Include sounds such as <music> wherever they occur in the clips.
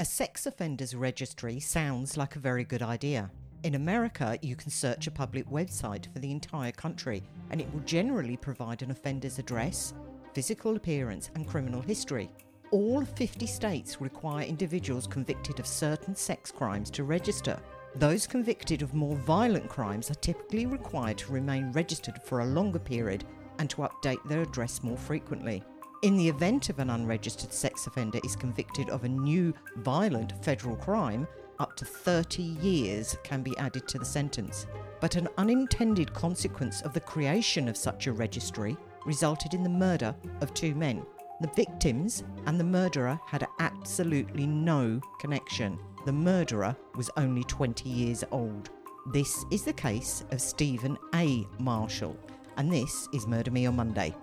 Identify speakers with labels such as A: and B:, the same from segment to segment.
A: A sex offenders registry sounds like a very good idea. In America, you can search a public website for the entire country, and it will generally provide an offender's address, physical appearance, and criminal history. All 50 states require individuals convicted of certain sex crimes to register. Those convicted of more violent crimes are typically required to remain registered for a longer period and to update their address more frequently. In the event of an unregistered sex offender is convicted of a new violent federal crime, up to 30 years can be added to the sentence. But an unintended consequence of the creation of such a registry resulted in the murder of two men. The victims and the murderer had absolutely no connection. The murderer was only 20 years old. This is the case of Stephen A. Marshall, and this is Murder Me on Monday.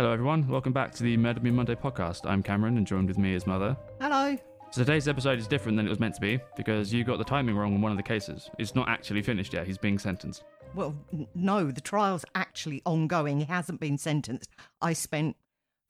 B: Hello, everyone. Welcome back to the Murder Me Monday podcast. I'm Cameron, and joined with me is Mother.
A: Hello.
B: So today's episode is different than it was meant to be because you got the timing wrong on one of the cases. It's not actually finished yet. He's being sentenced.
A: Well, n- no, the trial's actually ongoing. He hasn't been sentenced. I spent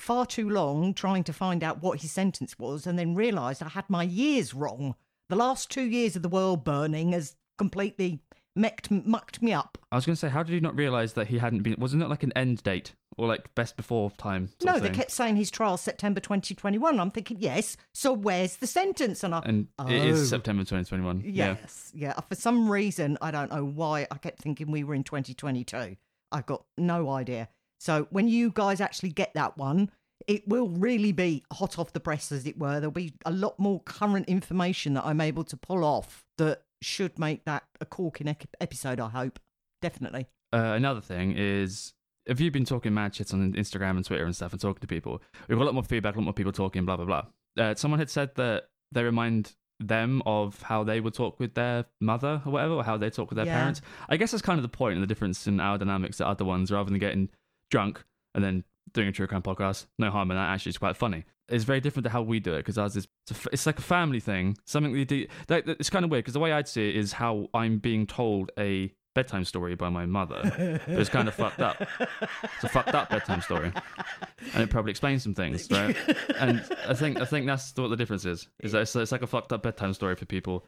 A: far too long trying to find out what his sentence was and then realised I had my years wrong. The last two years of the world burning has completely mecked, mucked me up.
B: I was going to say, how did you not realise that he hadn't been? Wasn't it like an end date or like best before time?
A: No, they kept saying his trial September 2021. I'm thinking, yes, so where's the sentence? And I,
B: And
A: Oh.
B: is September 2021.
A: Yes, yeah. For some reason, I don't know why, I kept thinking we were in 2022. I've got no idea. So when you guys actually get that one, it will really be hot off the press, as it were. There'll be a lot more current information that I'm able to pull off that should make that a corking episode. I hope, definitely.
B: Uh, another thing is, have you've been talking mad shit on Instagram and Twitter and stuff and talking to people? We've got a lot more feedback, a lot more people talking, blah, blah, blah. Uh, someone had said that they remind them of how they would talk with their mother or whatever, or how they talk with their
A: Yeah.
B: parents. I guess that's kind of the point and the difference in our dynamics to other ones rather than getting drunk and then doing a true crime podcast. No harm in that, actually, it's quite funny. It's very different to how we do it because ours is, it's, a it's like a family thing, something we do. Like, it's kind of weird because the way I'd see it is how I'm being told a bedtime story by my mother. <laughs> But it's kind of fucked up. It's a fucked up bedtime story, and it probably explains some things, right? <laughs> And I think I think that's what the difference is. Is that it's, it's like a fucked up bedtime story for people,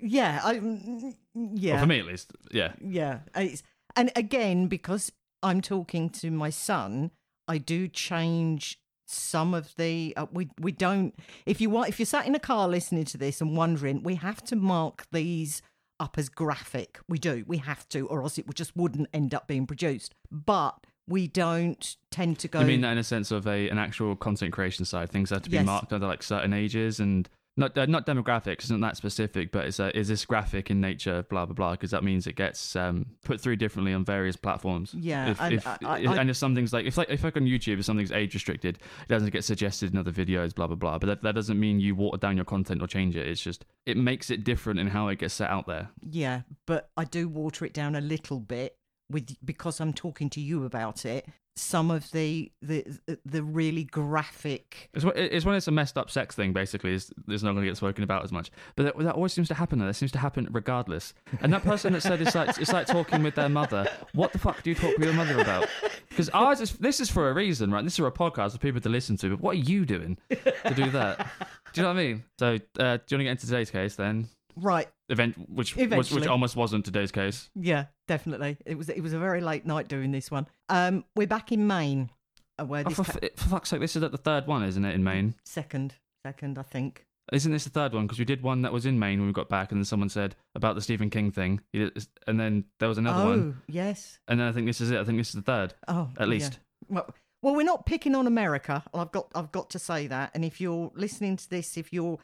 A: Yeah, I, mm, yeah.
B: or for me at least. Yeah,
A: Yeah. It's, and again, because I'm talking to my son, I do change some of the uh, we we don't if you want if you're sat in a car listening to this and wondering we have to mark these up as graphic we do we have to or else it would just wouldn't end up being produced but we don't tend to go
B: you mean that in a sense of a an actual content creation side? Things have to be
A: Yes.
B: marked under like certain ages and. Not, uh, not demographics, isn't that specific, but it's uh, is this graphic in nature, blah blah blah, because that means it gets um, put through differently on various platforms.
A: Yeah,
B: if,
A: and
B: if,
A: I- I-
B: if-
A: I-
B: and if something's like if like if like on YouTube, if something's age restricted, it doesn't get suggested in other videos, blah blah blah. But that, that doesn't mean you water down your content or change it. It's just it makes it different in how it gets set out there.
A: yeah but I do water it down a little bit with because I'm talking to you about it some of the the the really graphic
B: It's, it's when it's a messed up sex thing, basically, is it's not going to get spoken about as much. But that, that always seems to happen. Though. That seems to happen regardless. And that person that said it's like it's like talking with their mother. What the fuck do you talk with your mother about? Because ours is this is for a reason, right? This is for a podcast for people to listen to. But what are you doing to do that? Do you know what I mean? So, uh, do you want to get into today's case then?
A: right
B: Event which was, which almost wasn't today's case.
A: Yeah, definitely. It was it was a very late night doing this one. Um, we're back in Maine, uh, where
B: Oh,
A: this
B: for, f- for fuck's sake, this is at the third one, isn't it? In Maine,
A: second, second, I think.
B: isn't this the third one? Because we did one that was in Maine when we got back, and then someone said about the Stephen King thing, and then there was another
A: oh,
B: one,
A: yes.
B: and then I think this is it. I think this is the third,
A: Oh,
B: at
A: yeah.
B: least.
A: Well, well, we're not picking on America. I've got I've got to say that. And if you're listening to this, if you're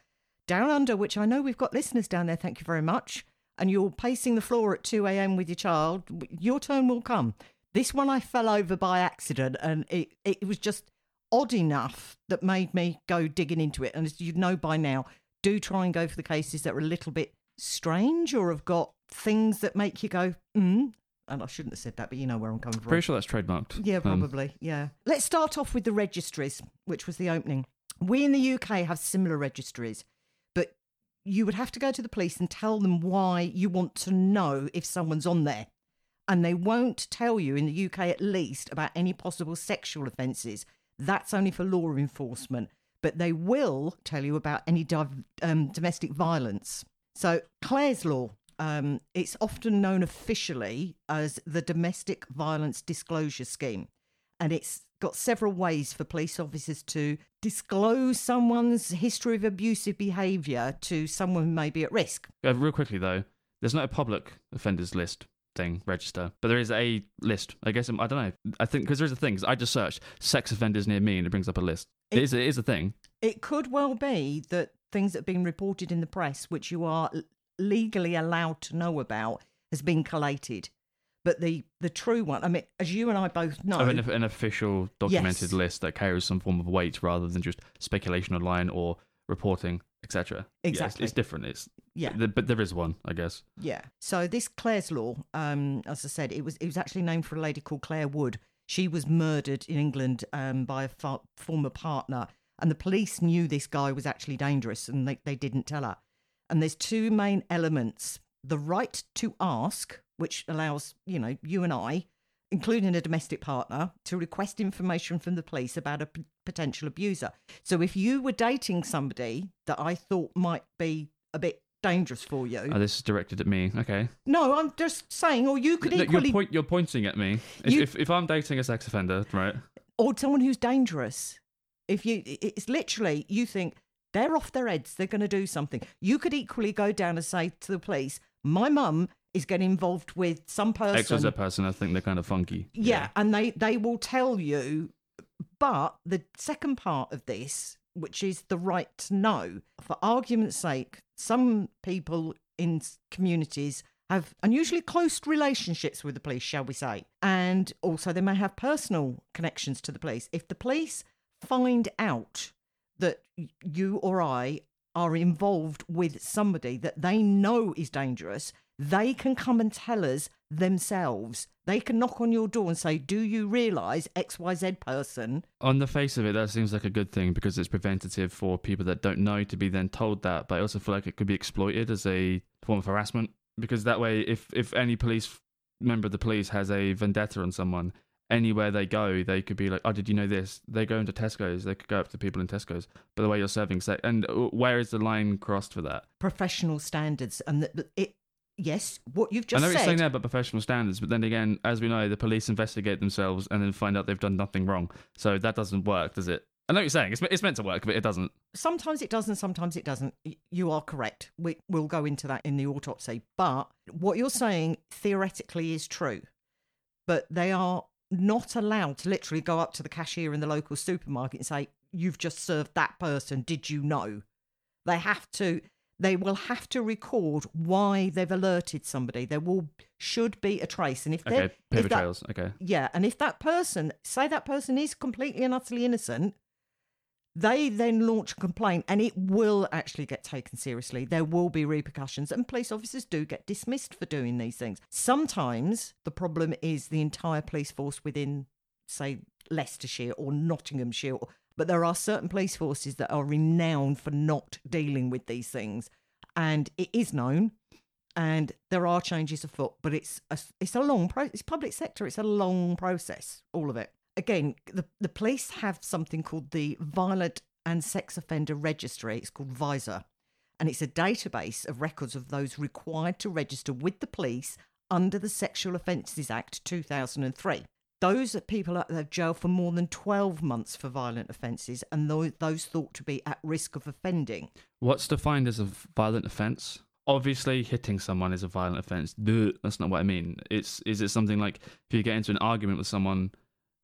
A: down under, which I know we've got listeners down there, thank you very much. And you're pacing the floor at 2 a.m. with your child, your turn will come. This one I fell over by accident, and it, it was just odd enough that made me go digging into it. And as you know by now, do try and go for the cases that are a little bit strange or have got things that make you go, mm. And I shouldn't have said that, but you know where I'm coming from.
B: Pretty sure that's trademarked.
A: Yeah,
B: Um,
A: probably. yeah. Let's start off with the registries, which was the opening. We in the UK have similar registries, you would have to go to the police and tell them why you want to know if someone's on there. And they won't tell you, in the UK at least, about any possible sexual offences. That's only for law enforcement. But they will tell you about any div- um, domestic violence. So, Clare's Law, um, it's often known officially as the Domestic Violence Disclosure Scheme. And it's got several ways for police officers to disclose someone's history of abusive behaviour to someone who may be at risk.
B: Uh, real quickly though, there's no public offenders list thing register, but there is a list. I guess I don't know. I think because there's a thing. 'cause I just searched sex offenders near me and it brings up a list.
A: It-
B: It is. It is a thing.
A: It could well be that things that have been reported in the press, which you are legally allowed to know about, has been collated. But the the true one, I mean, as you and I both know,
B: an, an official documented
A: Yes.
B: list that carries some form of weight rather than just speculation online or reporting, etc. Yeah, it's-
A: Exactly.
B: it's, different. It's
A: yeah,
B: th- but there is one, I guess.
A: Yeah. So this Clare's Law, um, as I said, it was it was actually named for a lady called Clare Wood. She was murdered in England um, by a fa- former partner, and the police knew this guy was actually dangerous, and they, they didn't tell her. And there's two main elements: the right to ask, which allows you know you and I, including a domestic partner, to request information from the police about a p- potential abuser. So if you were dating somebody that I thought might be a bit dangerous for you,
B: Oh, this is directed at me. Okay.
A: no, I'm just saying, or you could
B: Look,
A: equally,
B: you're, point, you're pointing at me. If,
A: You-
B: if if I'm dating a sex offender, right?
A: or someone who's dangerous. If you, it's literally, you think they're off their heads, they're going to do something. You could equally go down and say to the police, my mum is getting involved with some person.
B: X or Z person, I think they're kind of funky.
A: yeah, and they they will tell you. But the second part of this, which is the right to know, for argument's sake, some people in communities have unusually close relationships with the police, shall we say, and also they may have personal connections to the police. If the police find out that you or I are involved with somebody that they know is dangerous, they can come and tell us themselves. They can knock on your door and say, Do you realise XYZ person?
B: On the face of it, that seems like a good thing because it's preventative for people that don't know to be then told that. But I also feel like it could be exploited as a form of harassment because that way, if if any police member of the police has a vendetta on someone, anywhere they go, they could be like, "Oh, did you know this?" They go into Tesco's, they could go up to people in Tesco's. But the way you're serving sex, and uh, where is the line crossed for that?
A: Professional standards. And that it, yes, what you've just
B: I know
A: said.
B: you're saying that about professional standards, but then again, as we know, the police investigate themselves and then find out they've done nothing wrong. So that doesn't work, does it? I know what you're saying. It's, it's meant to work, but it doesn't.
A: sometimes it does and sometimes it doesn't. You are correct. We, we'll go into that in the autopsy. But what you're saying theoretically is true. But they are not allowed to literally go up to the cashier in the local supermarket and say, You've just served that person. Did you know? They have to. They will have to record why they've alerted somebody. There will should be a trace, and if
B: Okay, paper
A: if that,
B: trails. Okay.
A: yeah, and if that person, say that person is completely and utterly innocent, they then launch a complaint and it will actually get taken seriously. There will be repercussions, and police officers do get dismissed for doing these things. Sometimes the problem is the entire police force within, say, Leicestershire or Nottinghamshire, but there are certain police forces that are renowned for not dealing with these things. And it is known and there are changes afoot, but it's a, it's a long process. It's public sector. It's a long process. All of it. Again, the the police have something called the Violent and Sex Offender Registry. It's called ViSOR, and it's a database of records of those required to register with the police under the Sexual Offences Act 2003. Those are people that have jailed for more than 12 months for violent offences, and those, thought to be at risk of offending.
B: What's defined as a violent offence? Obviously, hitting someone is a violent offence. Duh, That's not what I mean. It's is it something like if you get into an argument with someone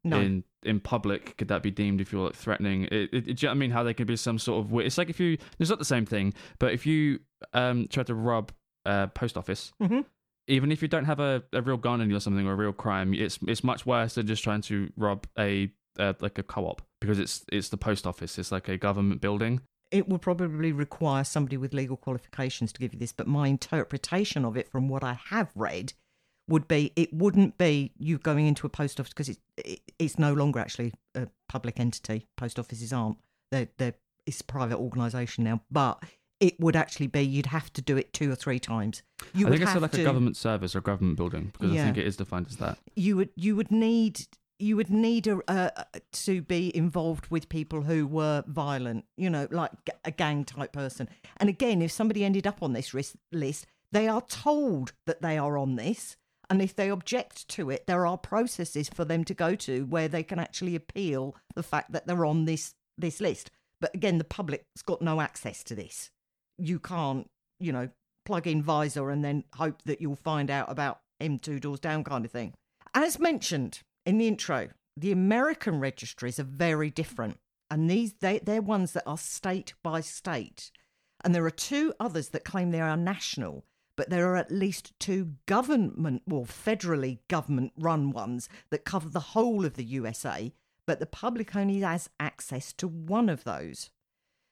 A: No,
B: in in public, could that be deemed if you're like threatening? It, it, do you know what I mean? How there could be some sort of. It's like if you. It's not the same thing, but if you um try to rob a post office,
A: Mhm.
B: even if you don't have a, a real gun on you or something or a real crime, it's it's much worse than just trying to rob a uh, like a co-op because it's it's the post office. It's like a government building.
A: it will probably require somebody with legal qualifications to give you this, but my interpretation of it from what I have read would be it wouldn't be you going into a post office because it, it, it's no longer actually a public entity. Post offices aren't. They're, they're, it's a private organisation now, but it would actually be you'd have to do it two or three times. You
B: I
A: would
B: think it's like
A: to,
B: a government service or government building because I think it is defined as that.
A: you would you would need you would need a, uh, to be involved with people who were violent, you know, like a gang type person. And again, if somebody ended up on this ris- list, they are told that they are on this. And if they object to it, there are processes for them to go to where they can actually appeal the fact that they're on this this list. But again, the public's got no access to this. You can't, you know, plug in Visor and then hope that you'll find out about M two doors down kind of thing. As mentioned in the intro, the American registries are very different, and these they they're ones that are state by state, and there are two others that claim they are national. But there are at least two government, well, federally government run ones that cover the whole of the USA, but the public only has access to one of those.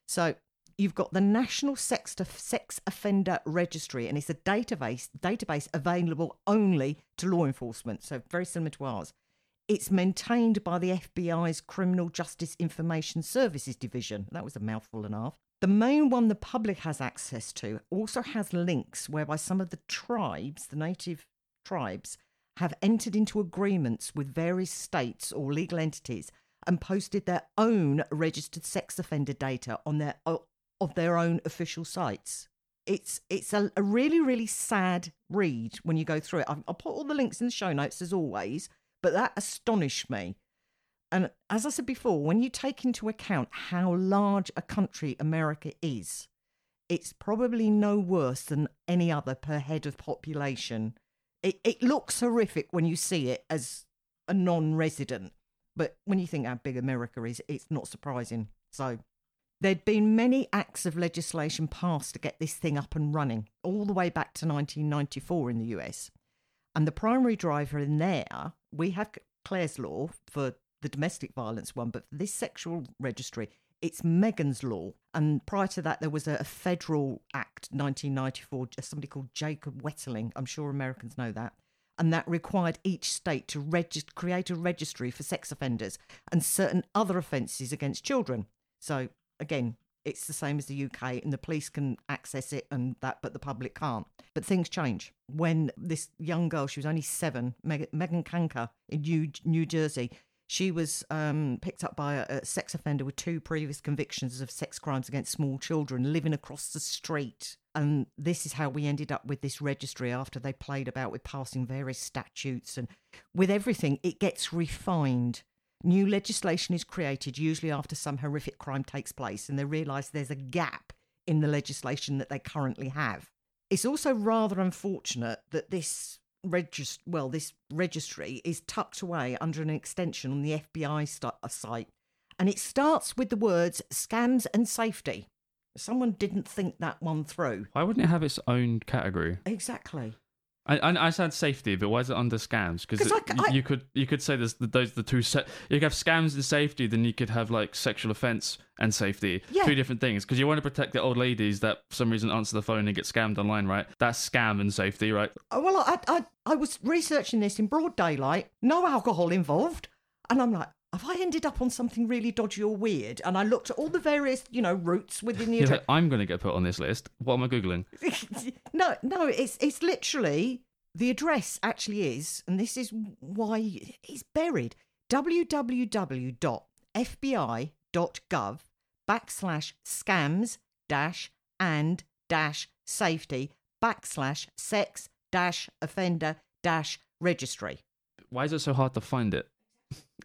A: So you've got the National Sex, Sex Offender Registry, and it's a database database available only to law enforcement. So very similar to ours. It's maintained by the FBI's Criminal Justice Information Services Division. That was a mouthful and a half. The main one the public has access to also has links whereby some of the tribes, the native tribes, have entered into agreements with various states or legal entities and posted their own registered sex offender data on their of their own official sites. It's it's a, a really really sad read when you go through it. I'll, I'll put all the links in the show notes as always, but that astonished me. And as I said before, when you take into account how large a country America is, it's probably no worse than any other per head of population. It, it looks horrific when you see it as a non resident, but when you think how big America is, it's not surprising. So, there'd been many acts of legislation passed to get this thing up and running, all the way back to 1994 in the US. And the primary driver in there, we have Clare's Law for the domestic violence one, but this sexual registry, it's Megan's Law. And prior to that, there was a, federal act, 1994, somebody called Jacob Wetterling. I'm sure Americans know that. And that required each state to regist- create a registry for sex offenders and certain other offences against children. So, again, it's the same as the UK, and the police can access it and that, but the public can't. But things change. When this young girl, she was only seven, Meg- Megan Kanka in New, New Jersey, she was um, picked up by a, a sex offender with two previous convictions of sex crimes against small children living across the street. And this is how we ended up with this registry after they played about with passing various statutes. And with everything, it gets refined. New legislation is created, usually after some horrific crime takes place, and they realise there's a gap in the legislation that they currently have. It's also rather unfortunate that this regist- well, this registry is tucked away under an extension on the FBI st- uh, site, and it starts with the words "scams and safety." Someone didn't think that one through.
B: Why wouldn't it have its own category?
A: Exactly.
B: I, I, I said safety, but why is it under scams?
A: 'Cause
B: Because
A: I c- I-
B: you could you could say there's the, those the two set. You could have scams and safety, then you could have like sexual offense and safety,
A: Yeah.
B: two different things. Because you want to protect the old ladies that for some reason answer the phone and get scammed online, right? That's scam and safety, right?
A: Oh, Well, I, I I was researching this in broad daylight, no alcohol involved, and I'm like, have I ended up on something really dodgy or weird? And I looked at all the various, you know, routes within the
B: like, I'm going to get put on this list. What am I googling? <laughs>
A: no, no, it's it's literally the address actually is, and this is why it's buried. www.fbi.gov backslash scams dash and dash safety backslash sex dash offender dash registry.
B: Why is it so hard to find it?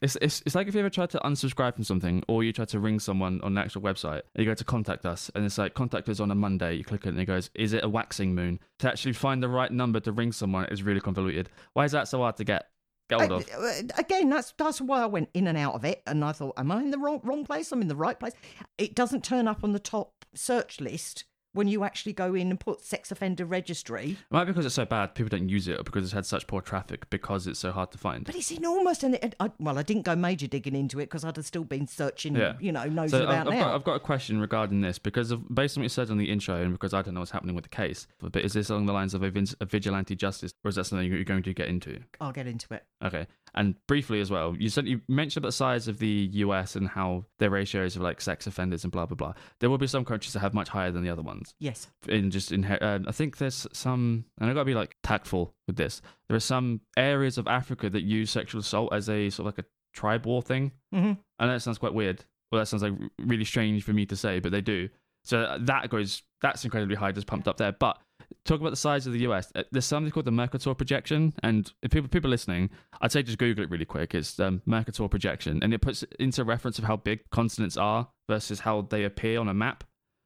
B: It's, it's, it's like if you ever tried to unsubscribe from something or you try to ring someone on an actual website and you go to contact us and it's like contact us on a Monday. You click it and it goes, is it a waxing moon? To actually find the right number to ring someone is really convoluted. Why is that so hard to get? Get hold of?
A: Uh, again, that's that's why I went in and out of it, and I thought, am I in the wrong wrong place? I'm in the right place. It doesn't turn up on the top search list when you actually go in and put sex offender registry.
B: Might be because it's so bad, people don't use it, or because it's had such poor traffic because it's so hard to find.
A: But it's enormous, and it, I, well, I didn't go major digging into it because I'd have still been searching,
B: Yeah.
A: you know, nosy
B: So I've,
A: about
B: I've,
A: now.
B: got, I've got a question regarding this because of based on what you said on the intro, and because I don't know what's happening with the case. But is this along the lines of a, vin- a vigilante justice, or is that something you're going to get into?
A: I'll get into it.
B: Okay. And briefly as well, you said you mentioned about the size of the US and how their ratios of like sex offenders and blah blah blah. There will be some countries that have much higher than the other ones. Ones.
A: Yes.
B: In just in, uh, I think there's some, and I gotta be like tactful with this. There are some areas of Africa that use sexual assault as a sort of like a tribe war thing.
A: hmm
B: I know that sounds quite weird. Well, that sounds like really strange for me to say, but they do. So uh, that goes, that's incredibly high, just pumped up there. But talk about the size of the US. uh, There's something called the Mercator projection, and if people people listening, I'd say just Google it really quick. It's um, Mercator projection, and it puts into reference of how big continents are versus how they appear on a map.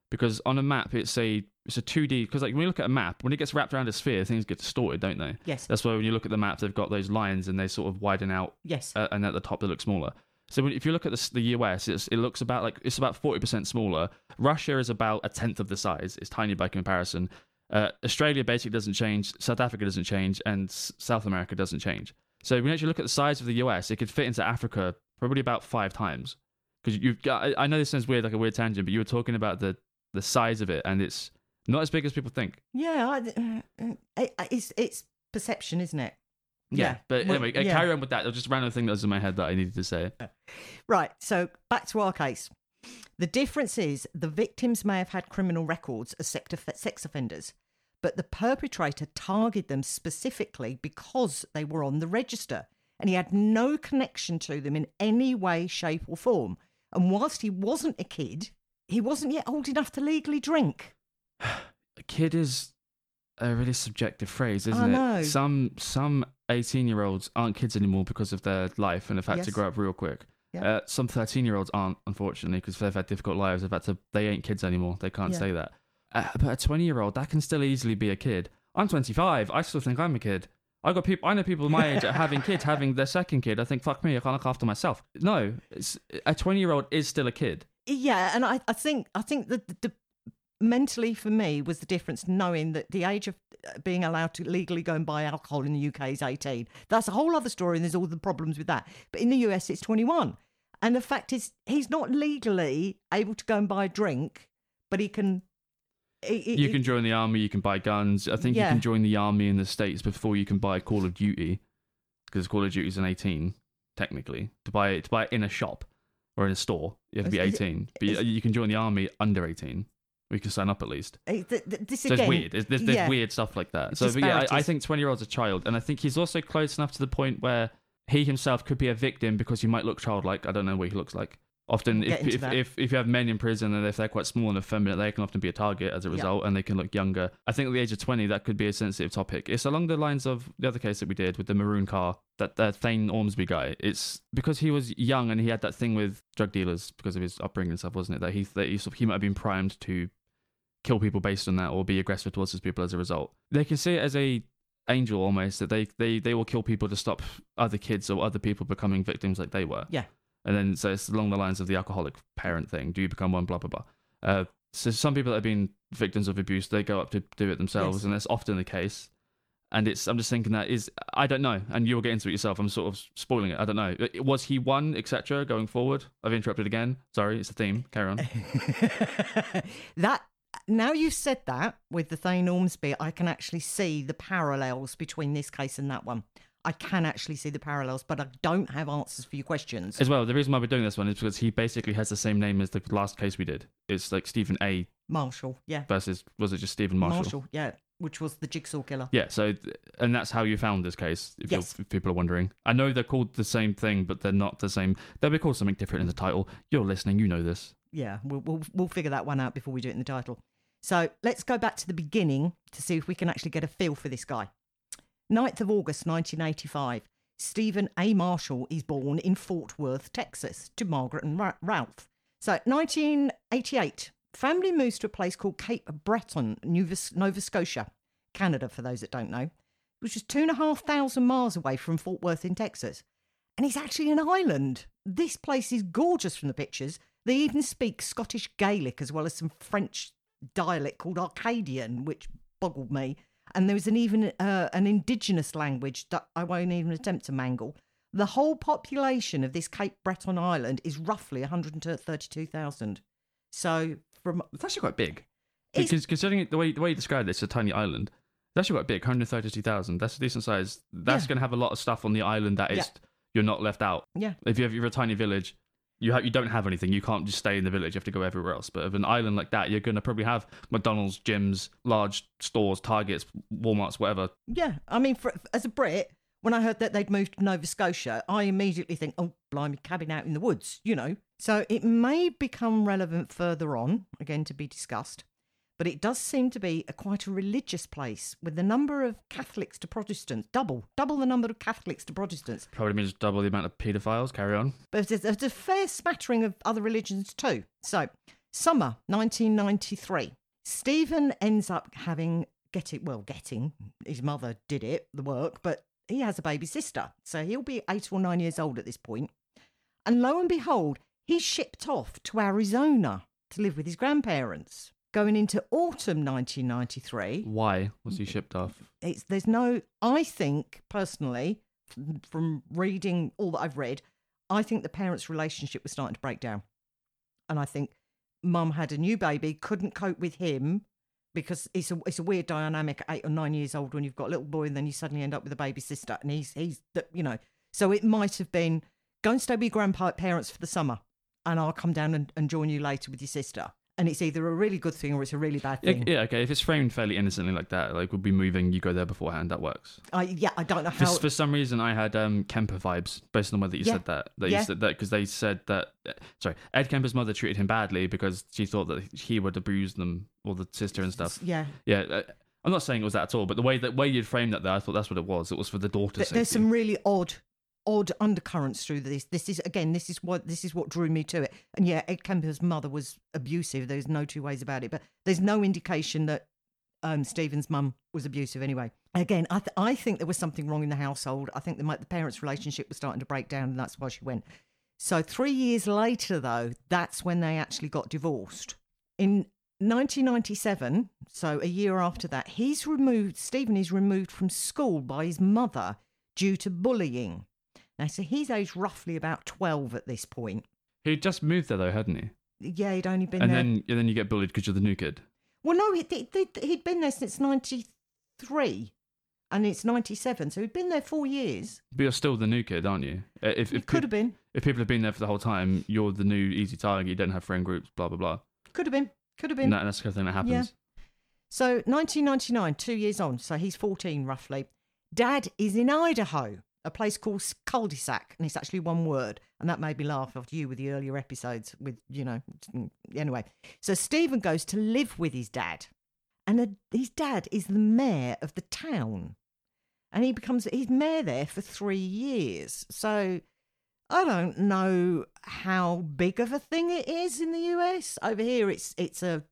B: Because on a map, it's a it's a 2D. Because like when you look at a map, when it gets wrapped around a sphere, things get distorted, don't they?
A: Yes.
B: That's why when you look at the map, they've got those lines and they sort of widen out
A: Yes.
B: uh, and at the top they look smaller. So if you look at the, the US, it's, it looks about like it's about forty percent smaller. Russia is about a tenth of the size. It's tiny by comparison. Uh, Australia basically doesn't change. South Africa doesn't change, and S- South America doesn't change. So when you actually look at the size of the US, it could fit into Africa probably about five times. Because you've got, I know this sounds weird, like a weird tangent, but you were talking about the the size of it, and it's not as big as people think.
A: yeah. I, uh, it, it's it's perception, isn't it? Yeah.
B: But
A: Well,
B: anyway, uh,
A: yeah.
B: carry on with that. There was just a random thing that was in my head that I needed to say.
A: Right. So back to our case. The difference is the victims may have had criminal records as sex offenders, but the perpetrator targeted them specifically because they were on the register and he had no connection to them in any way, shape, or form. And whilst he wasn't a kid, he wasn't yet old enough to legally drink.
B: a kid is a really subjective phrase, isn't it? Some some eighteen year olds aren't kids anymore because of their life and have had to grow up real quick.
A: Yeah.
B: Uh, some thirteen year olds aren't, unfortunately, because they've had difficult lives. They've had to. They ain't kids anymore. They can't
A: Yeah.
B: say that. Uh, but a twenty year old that can still easily be a kid. I'm twenty five. I still think I'm a kid. I got people. I know people my age are having kids, <laughs> having their second kid. I think, fuck me, I can't look after myself. No, it's, a twenty year old is still a kid.
A: Yeah, and I, I think I think that the, the mentally for me was the difference knowing that the age of uh, being allowed to legally go and buy alcohol in the UK is 18. That's a whole other story and there's all the problems with that. But in the US it's 21. And the fact is he's not legally able to go and buy a drink, but he can he- he-
B: You can join the army. You can buy guns. I think
A: Yeah.
B: you can join the army in the states before you can buy Call of Duty, because Call of Duty is an eighteen technically to buy it to buy it in a shop or in a store. You have to be
A: Is it-
B: eighteen, but you, you can join the army under eighteen. We can sign up at least.
A: he- th- th- this
B: So
A: again,
B: it's weird. There's, there's, there's
A: yeah.
B: weird stuff like that. So but yeah, I, I
A: Disparities.
B: think twenty year old's a child, and I think he's also close enough to the point where he himself could be a victim because he might look childlike. I don't know what he looks like. Often, if, if, if if you have men in prison and if they're quite small and effeminate, they can often be a target as a
A: Yeah.
B: result, and they can look younger. I think at the age of twenty, that could be a sensitive topic. It's along the lines of the other case that we did with the maroon car, that that Thane Ormsby guy. It's because he was young and he had that thing with drug dealers because of his upbringing and stuff, wasn't it? That he that he, sort of, he might have been primed to kill people based on that or be aggressive towards his people as a result. They can see it as a angel almost that they, they, they will kill people to stop other kids or other people becoming victims like they were.
A: Yeah.
B: And then so it's along the lines of the alcoholic parent thing. Do you become one? Blah blah blah. Uh, so some people that have been victims of abuse, they go up to do it themselves,
A: Yes.
B: and that's often the case. And it's I'm just thinking that is I don't know, and you'll get into it yourself. I'm sort of spoiling it. I don't know. Was he one, etc. Going forward? I've interrupted again. Sorry, it's a theme. Carry on. <laughs>
A: that now you've said that with the Thane Ormsby, I can actually see the parallels between this case and that one. I can actually see the parallels, but I don't have answers for your questions.
B: As well, the reason why we're doing this one is because he basically has the same name as the last case we did. It's like Stephen A.
A: Marshall, yeah,
B: versus was it just Stephen Marshall?
A: Marshall, yeah, which was the jigsaw killer.
B: Yeah. So, and that's how you found this case. If,
A: Yes.
B: if people are wondering, I know they're called the same thing, but they're not the same. They'll be called something different in the title. You're listening, you know this.
A: Yeah, we'll, we'll we'll figure that one out before we do it in the title. So let's go back to the beginning to see if we can actually get a feel for this guy. 9th of August 1985. Stephen A. Marshall is born in Fort Worth, Texas, to Margaret and Ra- Ralph. So 1988, family moves to a place called Cape Breton, Nova, Nova Scotia, Canada, for those that don't know, which is two and a half thousand miles away from Fort Worth in Texas. And it's actually an island. This place is gorgeous from the pictures. They even speak Scottish Gaelic as well as some French dialect called Acadian, which boggled me. And there was an even uh, an indigenous language that I won't even attempt to mangle. The whole population of this Cape Breton island is roughly 132,000. So from
B: It's actually quite big.
A: It's-
B: Because considering it- the way the way you described it, it's a tiny island. It's actually quite big, 132,000. That's a decent size. That's
A: Yeah.
B: going to have a lot of stuff on the island that is
A: Yeah.
B: you're not left out.
A: yeah,
B: If you have you're a tiny village, you have you don't have anything. You can't just stay in the village. You have to go everywhere else. But of an island like that, you're gonna probably have McDonald's, gyms, large stores, Targets, WalMarts, whatever.
A: Yeah, I mean, for, as a Brit, when I heard that they'd moved to Nova Scotia, I immediately think, oh, blimey, cabin out in the woods, you know. So it may become relevant further on, again to be discussed. But it does seem to be a quite a religious place with the number of Catholics to Protestants double, double the number of Catholics to Protestants.
B: Probably means double the amount of paedophiles. Carry on.
A: But there's, there's a fair smattering of other religions too. So, summer 1993, Stephen ends up having getting well, getting his mother did it the work, but he has a baby sister, so he'll be eight or nine years old at this point. And lo and behold, he's shipped off to Arizona to live with his grandparents. Going into autumn 1993,
B: Why was he shipped off?
A: it's there's no i think personally from reading all that i've read i think the parents relationship was starting to break down. And i think mum had a new baby couldn't cope with him because it's a it's a weird dynamic at eight or nine years old when you've got a little boy and then you suddenly end up with a baby sister and he's he's you know. So it might have been go and stay with your grandparents for the summer and i'll come down and, and join you later with your sister and it's either a really good thing or it's a really bad thing
B: yeah, okay. If it's framed fairly innocently like that, like we'll be moving, you go there beforehand. That works.
A: I, yeah i don't know
B: For,
A: how
B: for some reason, I had um, Kemper vibes based on the way that you
A: Yeah.
B: said that. That
A: Yeah.
B: you said that because they said that. Sorry, Ed Kemper's mother treated him badly because she thought that he would abuse them or the sister and stuff.
A: yeah
B: Yeah, uh, I'm not saying it was that at all, but the way that way you'd framed that there, I thought that's what it was. It was for the daughter's
A: there's
B: safety.
A: some really odd odd undercurrents through this. This is again this is what this is what drew me to it. And yeah ed kemper's mother was abusive. There's no two ways about it. But there's no indication that um stephen's mum was abusive anyway. Again i th- i think there was something wrong in the household. I think the, the parents relationship was starting to break down and that's why she went. So 3 years later though that's when they actually got divorced. In 1997 so a year after that he's removed stephen is removed from school by his mother due to bullying now so he's aged roughly about 12 at this point
B: He'd just moved there though, hadn't he?
A: yeah he'd only been
B: And
A: there
B: then and then you get bullied because you're the new kid.
A: well no he, he'd been there since 93 and it's 97 so he'd been there four years
B: But you're still the new kid, aren't you? Uh, If if,
A: could
B: peop-
A: have been
B: if people have been there for the whole time, you're the new easy target. You don't have friend groups, blah blah blah.
A: could have been could have been
B: that, that's the kind of thing that happens. Yeah.
A: So 1999, two years on, so he's 14 roughly. Dad is in Idaho, a place called Culdesac, and it's actually one word, and that made me laugh after you with the earlier episodes. With you know, anyway. So Stephen goes to live with his dad, and uh, his dad is the mayor of the town, and he becomes he's mayor there for three years. So I don't know how big of a thing it is in the US. Over here, it's it's a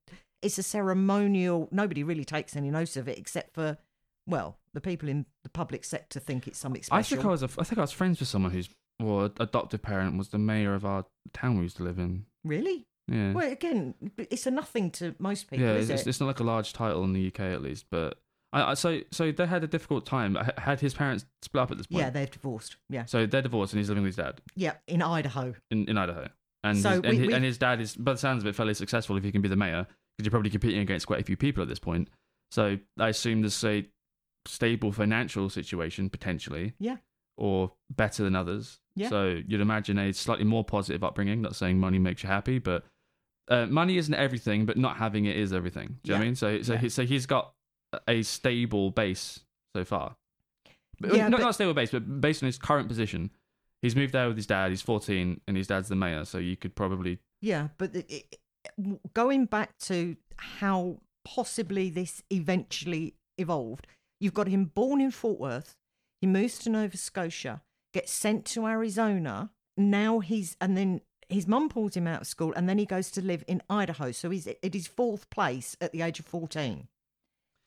A: it's a ceremonial. Nobody really takes any notice of it except for, well, the people in the public sector think it's something special.
B: I think I was a, I think I was friends with someone whose well adoptive parent was the mayor of our town we used to live in.
A: really.
B: Yeah.
A: Well, again, it's a nothing to most people,
B: yeah, it's,
A: it?
B: it's not like a large title in the UK at least, but I, I so so they had a difficult time. Had his parents split up at this point?
A: yeah, they've divorced. Yeah,
B: So they're divorced and he's living with his dad
A: yeah, in Idaho.
B: in, in Idaho. And,
A: So
B: his, and,
A: we-
B: his,
A: we-
B: and his dad is, by the sounds of it, fairly successful if he can be the mayor, because you're probably competing against quite a few people at this point. So I assume there's a stable financial situation potentially.
A: Yeah.
B: Or better than others.
A: Yeah.
B: So you'd imagine a slightly more positive upbringing. Not saying money makes you happy, but uh, money isn't everything, but not having it is everything. Do you know what I mean? So so
A: Yeah.
B: he, so he's got a stable base so far. But,
A: Yeah,
B: not
A: but-
B: not a stable base, but based on his current position. He's moved there with his dad. He's 14, and his dad's the mayor. So you could probably
A: Yeah, but it, it, going back to how possibly this eventually evolved, you've got him born in Fort Worth. He moves to Nova Scotia, gets sent to Arizona. Now he's, and then his mum pulls him out of school, and then he goes to live in Idaho. So he's at his fourth place at the age of 14.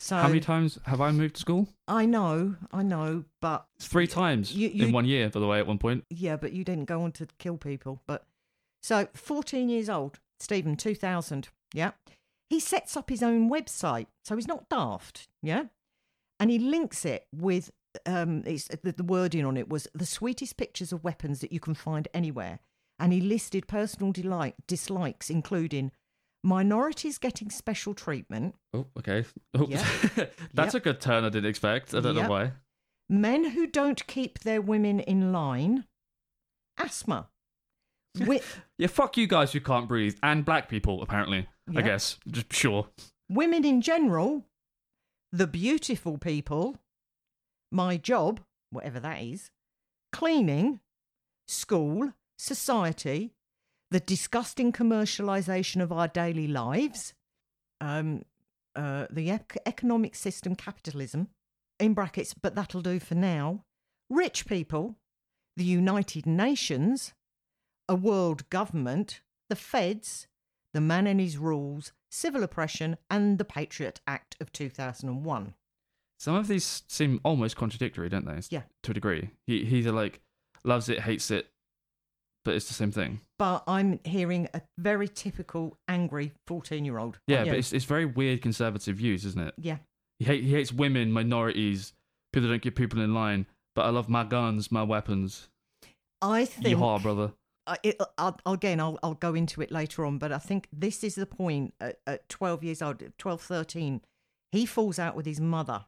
A: So
B: How many times have I moved to school?
A: I know, I know, but
B: Three times
A: You- you-
B: in one year, by the way, at one point.
A: Yeah, but you didn't go on to kill people. But so 14 years old, Stephen, 2000. Yeah. He sets up his own website. So he's not daft. Yeah. And he links it with, um, it's, the, the wording on it was the sweetest pictures of weapons that you can find anywhere. And he listed personal delight, dislikes, including minorities getting special treatment,
B: Oh, okay. Oh,
A: Yeah. <laughs>
B: That's
A: Yep.
B: a good turn I didn't expect. I don't
A: Yep.
B: know why.
A: men who don't keep their women in line, asthma, Wi- <laughs>
B: Yeah, fuck you guys who can't breathe, and black people apparently. I guess, just sure.
A: women in general, the beautiful people, my job, whatever that is, cleaning, school, society, the disgusting commercialization of our daily lives, um, uh, the ec- economic system, capitalism, in brackets, but that'll do for now, rich people, the United Nations, a world government, the feds, the man and his rules, civil oppression, and the Patriot Act of 2001.
B: Some of these seem almost contradictory, don't they?
A: Yeah.
B: To a degree. He he either like loves it, hates it, but it's the same thing.
A: But I'm hearing a very typical angry 14 year old.
B: Yeah, but it's it's very weird conservative views, isn't it?
A: Yeah.
B: He hate, he hates women, minorities, people that don't get people in line. But I love my guns, my weapons.
A: I think.
B: Yeehaw, brother.
A: I- it, I'll, again, I'll, I'll go into it later on, but I think this is the point at, at 12 years old, 12, 13, he falls out with his mother.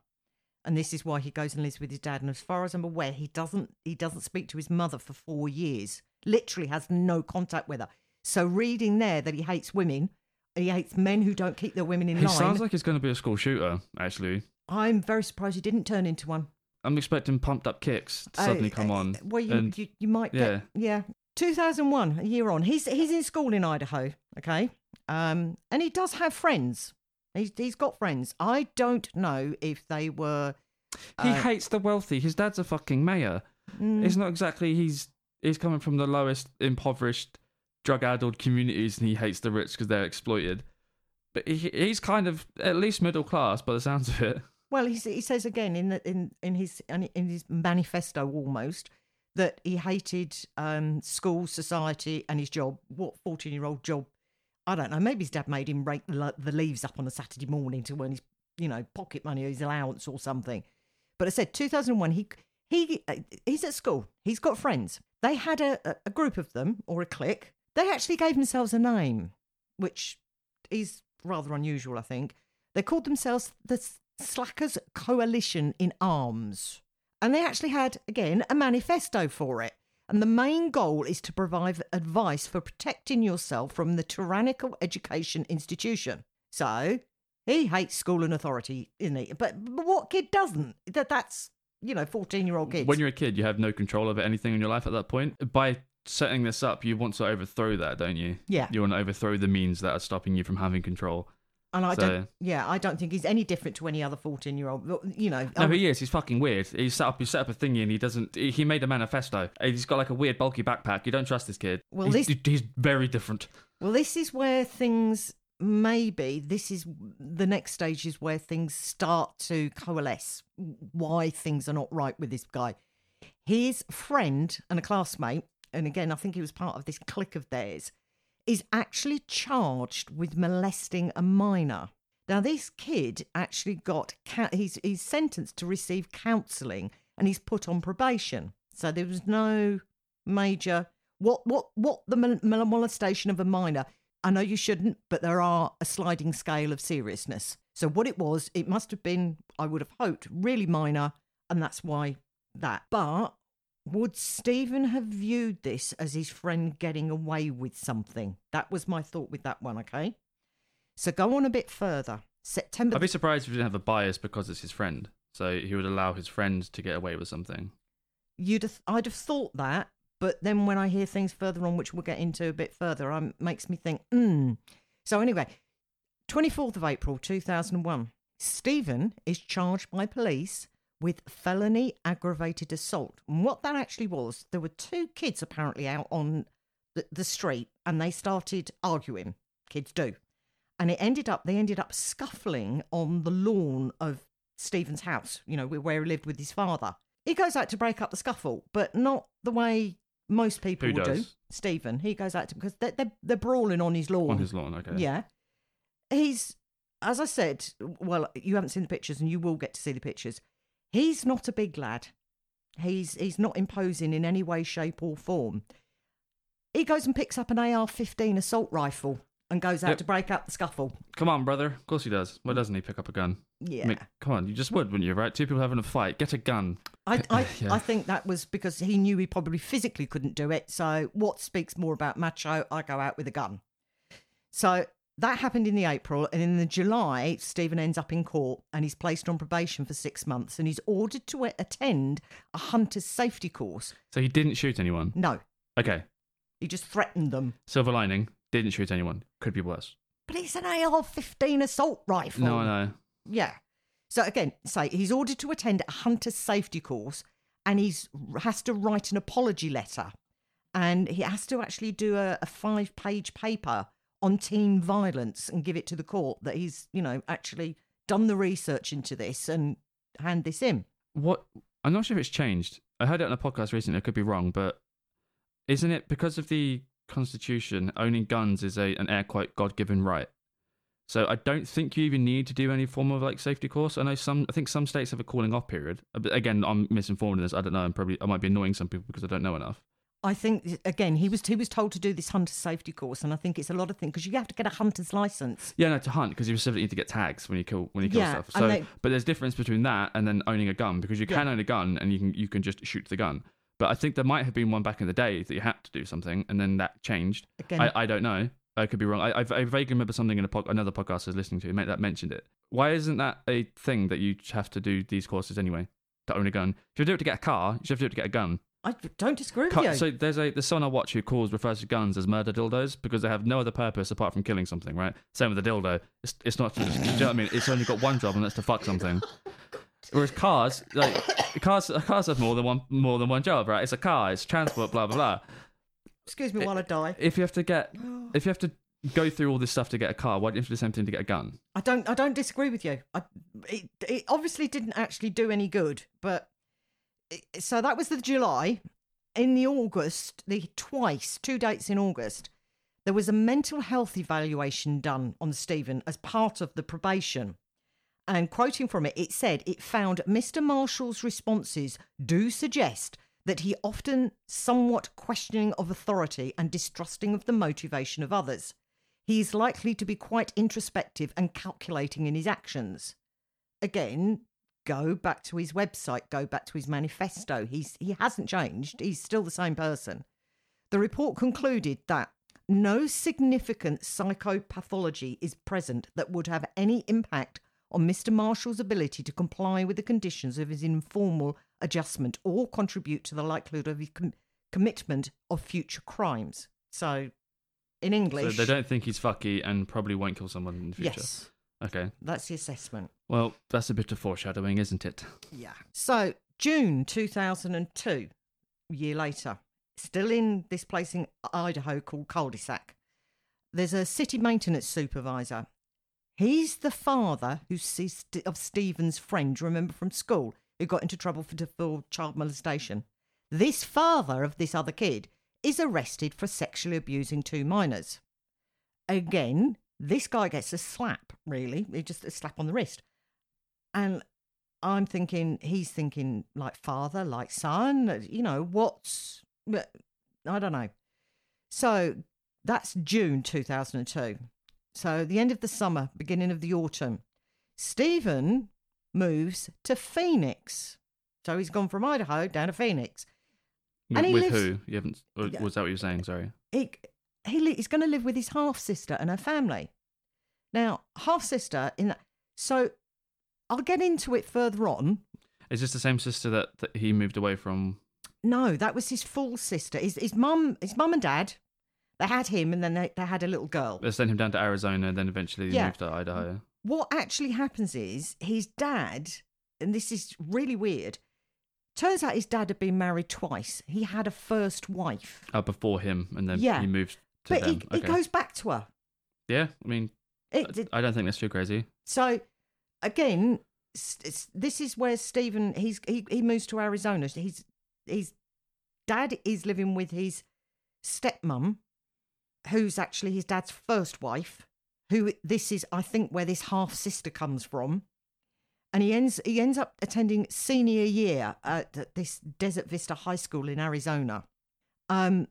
A: And this is why he goes and lives with his dad. And as far as I'm aware, he doesn't he doesn't speak to his mother for four years. Literally has no contact with her. So reading there that he hates women, he hates men who don't keep their women in
B: He
A: line.
B: sounds like he's going to be a school shooter. Actually,
A: I'm very surprised he didn't turn into one.
B: I'm expecting pumped up kicks to suddenly
A: Uh,
B: come
A: uh,
B: on.
A: Well, you,
B: and-
A: you, you might get, yeah. 2001, a year on. He's he's in school in Idaho, okay? Um, and he does have friends. He's he's got friends. I don't know if they were.
B: He
A: uh,
B: hates the wealthy. His dad's a fucking mayor.
A: mm,
B: It's not exactly he's he's coming from the lowest impoverished, drug-addled communities, and he hates the rich because they're exploited. But he, he's kind of at least middle class by the sounds of it.
A: well, he he says again in the, in in his in his manifesto almost that he hated um, school, society, and his job. What 14 year old job? I don't know. Maybe his dad made him rake the, leaves up on a Saturday morning to earn his, you know, pocket money or his allowance or something. But I said 2001. He he uh, he's at school. He's got friends. They had a, a- a group of them or a clique. They actually gave themselves a name, which is rather unusual, I think. They called themselves the Slackers Coalition in Arms. And they actually had, again, a manifesto for it. And the main goal is to provide advice for protecting yourself from the tyrannical education institution. So he hates school and authority, isn't he? But, but what kid doesn't? That That's, you know, 14 year old kids.
B: When you're a kid, you have no control over anything in your life at that point. By setting this up, you want to overthrow that, don't you?
A: yeah.
B: You want to overthrow the means that are stopping you from having control.
A: And I
B: So-
A: don't, yeah, I don't think he's any different to any other 14 year old. You know,
B: No,
A: I
B: but
A: would-
B: he is. He's fucking weird. He set up. He set up a thingy, and he doesn't. He he made a manifesto. He's got like a weird bulky backpack. You don't trust this kid.
A: Well,
B: he's,
A: this-
B: he's very different.
A: Well, this is where things maybe this is the next stage is where things start to coalesce. Why things are not right with this guy. His friend and a classmate, and again, I think he was part of this clique of theirs, is actually charged with molesting a minor. Now, this kid actually got he's he's sentenced to receive counselling and he's put on probation. So there was no major what what what the mol- mol- molestation of a minor. I know you shouldn't, but there are a sliding scale of seriousness. So what it was, it must have been, I would have hoped, really minor, and that's why that. But would Stephen have viewed this as his friend getting away with something? That was my thought with that one. Okay, so go on a bit further. September.
B: I'd be surprised if he didn't have a bias because it's his friend. So he would allow his friend to get away with something.
A: you'd have, I'd have thought that, but then when I hear things further on, which we'll get into a bit further, um, makes me think, hmm. So anyway, 24th of April 2001, Stephen is charged by police with felony aggravated assault. And what that actually was, there were two kids apparently out on the, the street and they started arguing. Kids do. And it ended up, they ended up scuffling on the lawn of Stephen's house, you know, where he lived with his father. He goes out to break up the scuffle, but not the way most people
B: Who
A: would do. Stephen, he goes out to because they're, they're, they're brawling on his lawn.
B: On his lawn, okay.
A: Yeah. He's, as I said, well, you haven't seen the pictures and you will get to see the pictures. He's not a big lad. He's he's not imposing in any way, shape, or form. He goes and picks up an AR 15 assault rifle and goes out
B: Yep.
A: to break up the scuffle.
B: Come on, brother. Of course he does. Why doesn't he pick up a gun?
A: Yeah.
B: I mean, come on, you just would, wouldn't you? Right? Two people having a fight. Get a gun.
A: I, <laughs> I,
B: Yeah.
A: I think that was because he knew he probably physically couldn't do it. So, what speaks more about macho? I go out with a gun. So, that happened in the April. And in the July, Stephen ends up in court and he's placed on probation for six months and he's ordered to attend a hunter's safety course.
B: So he didn't shoot anyone.
A: No,
B: Okay.
A: he just threatened them.
B: Silver lining. Didn't shoot anyone. Could be worse.
A: But it's an AR 15 assault rifle.
B: No, I know.
A: Yeah. So again, say he's ordered to attend a hunter's safety course and he's has to write an apology letter. And he has to actually do a, a five page paper on teen violence and give it to the court that he's, you know, actually done the research into this and hand this in.
B: What? I'm not sure if it's changed. I heard it on a podcast recently. I could be wrong, but isn't it because of the Constitution? Owning guns is a an air quote God given right. So I don't think you even need to do any form of like safety course. I know some. I think some states have a cooling off period. But again, I'm misinformed in this. I don't know. I'm probably I might be annoying some people because I don't know enough.
A: I think again he was he was told to do this hunter safety course, and I think it's a lot of things because you have to get a hunter's license.
B: Yeah, no, to hunt because you specifically need to get tags when you kill when you kill
A: Yeah,
B: stuff. So,
A: they-
B: but there's difference between that and then owning a gun because you can own a gun and you can you can just shoot the gun. But I think there might have been one back in the day that you had to do something and then that changed.
A: Again,
B: I, I don't know. I could be wrong. I, I, I vaguely remember something in a pod, another podcast I was listening to that mentioned it. Why isn't that a thing that you have to do these courses anyway to own a gun? If you do it to get a car, you should have to do it to get a gun.
A: I don't disagree with you.
B: So there's a there's someone I watch who calls refers to guns as murder dildos because they have no other purpose apart from killing something, right? Same with the dildo. It's it's not just, you know what I mean? It's only got one job and that's to fuck something. <laughs> Oh, Whereas cars, like cars, cars have more than one more than one job, right? It's a car, it's transport, blah blah blah.
A: Excuse me while I die.
B: If you have to get, <gasps> if you have to go through all this stuff to get a car, why don't you have to do the same thing to get a gun?
A: I don't. I don't disagree with you. I, it, it obviously didn't actually do any good, but so that was the July. In the August, the twice two dates in August, there was a mental health evaluation done on Stephen as part of the probation. And quoting from it, it said it found Mr. Marshall's responses do suggest that he often somewhat questioning of authority and distrusting of the motivation of others. He is likely to be quite introspective and calculating in his actions. Again, go back to his website, go back to his manifesto. He's he hasn't changed. He's still the same person. The report concluded that no significant psychopathology is present that would have any impact on Mr. Marshall's ability to comply with the conditions of his informal adjustment or contribute to the likelihood of his com- commitment of future crimes. So, in English,
B: So they don't think he's fucky and probably won't kill someone in the future.
A: yes,
B: Okay.
A: that's the assessment.
B: Well, that's a bit of foreshadowing, isn't it?
A: Yeah. So, June 2002, a year later, still in this place in Idaho called Culdesac, there's a city maintenance supervisor. He's the father who sees of Stephen's friend, remember from school, who got into trouble for, for child molestation. This father of this other kid is arrested for sexually abusing two minors. Again, this guy gets a slap, really. Just a slap on the wrist. And I'm thinking, he's thinking like father, like son, you know, what's, I don't know. So that's June 2002. So the end of the summer, beginning of the autumn, Stephen moves to Phoenix. So he's gone from Idaho down to Phoenix.
B: With,
A: And he
B: with
A: lives-
B: who? You haven't. Was that what you were saying? Sorry.
A: He, he li- he's going to live with his half sister and her family. Now, half sister in that. So I'll get into it further on.
B: Is this the same sister that, that he moved away from?
A: No, that was his full sister. His his mum, his mum and dad. They had him, and then they, they had a little girl.
B: They sent him down to Arizona, and then eventually he
A: Yeah.
B: moved to Idaho.
A: What actually happens is his dad, and this is really weird. Turns out his dad had been married twice. He had a first wife,
B: Uh, before him, and then
A: Yeah.
B: he moved
A: but
B: them.
A: he
B: okay.
A: goes back to her.
B: yeah, I mean,
A: It, it-
B: I don't think that's too crazy.
A: So again, this is where Stephen he's he, he moves to Arizona. He's his dad is living with his stepmom, who's actually his dad's first wife. Who this is, I think, where this half sister comes from. And he ends he ends up attending senior year at this Desert Vista High School in Arizona. Um,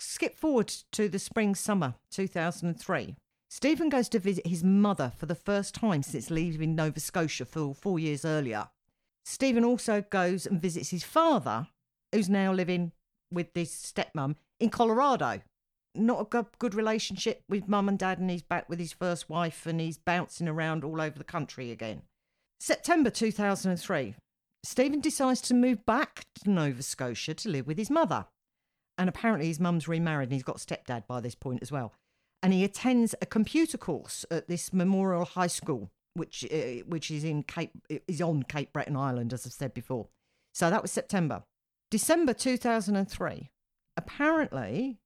A: skip forward to the spring summer 2003. Stephen goes to visit his mother for the first time since leaving Nova Scotia for four years earlier. Stephen also goes and visits his father, who's now living with this stepmom in Colorado. Not a good relationship with mum and dad, and he's back with his first wife and he's bouncing around all over the country again. September 2003, Stephen decides to move back to Nova Scotia to live with his mother. And apparently, his mum's remarried and he's got stepdad by this point as well. And he attends a computer course at this Memorial High School, which uh, which is in Cape is on Cape Breton Island, as I've said before. So that was September. December 2003. Apparently,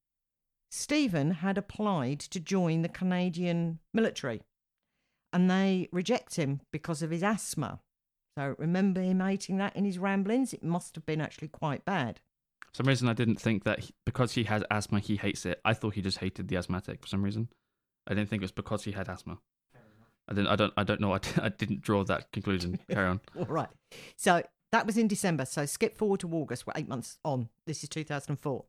A: Stephen had applied to join the Canadian military and they reject him because of his asthma. So remember him hating that in his ramblings? It must have been actually quite bad.
B: Some reason, I didn't think that he, because he has asthma, he hates it. I thought he just hated the asthmatic for some reason. I didn't think it was because he had asthma. I didn't. I don't. I don't know. I, <laughs> I didn't draw that conclusion. Carry on. <laughs>
A: All right. So that was in December. So skip forward to August. We're eight months on. This is 2004.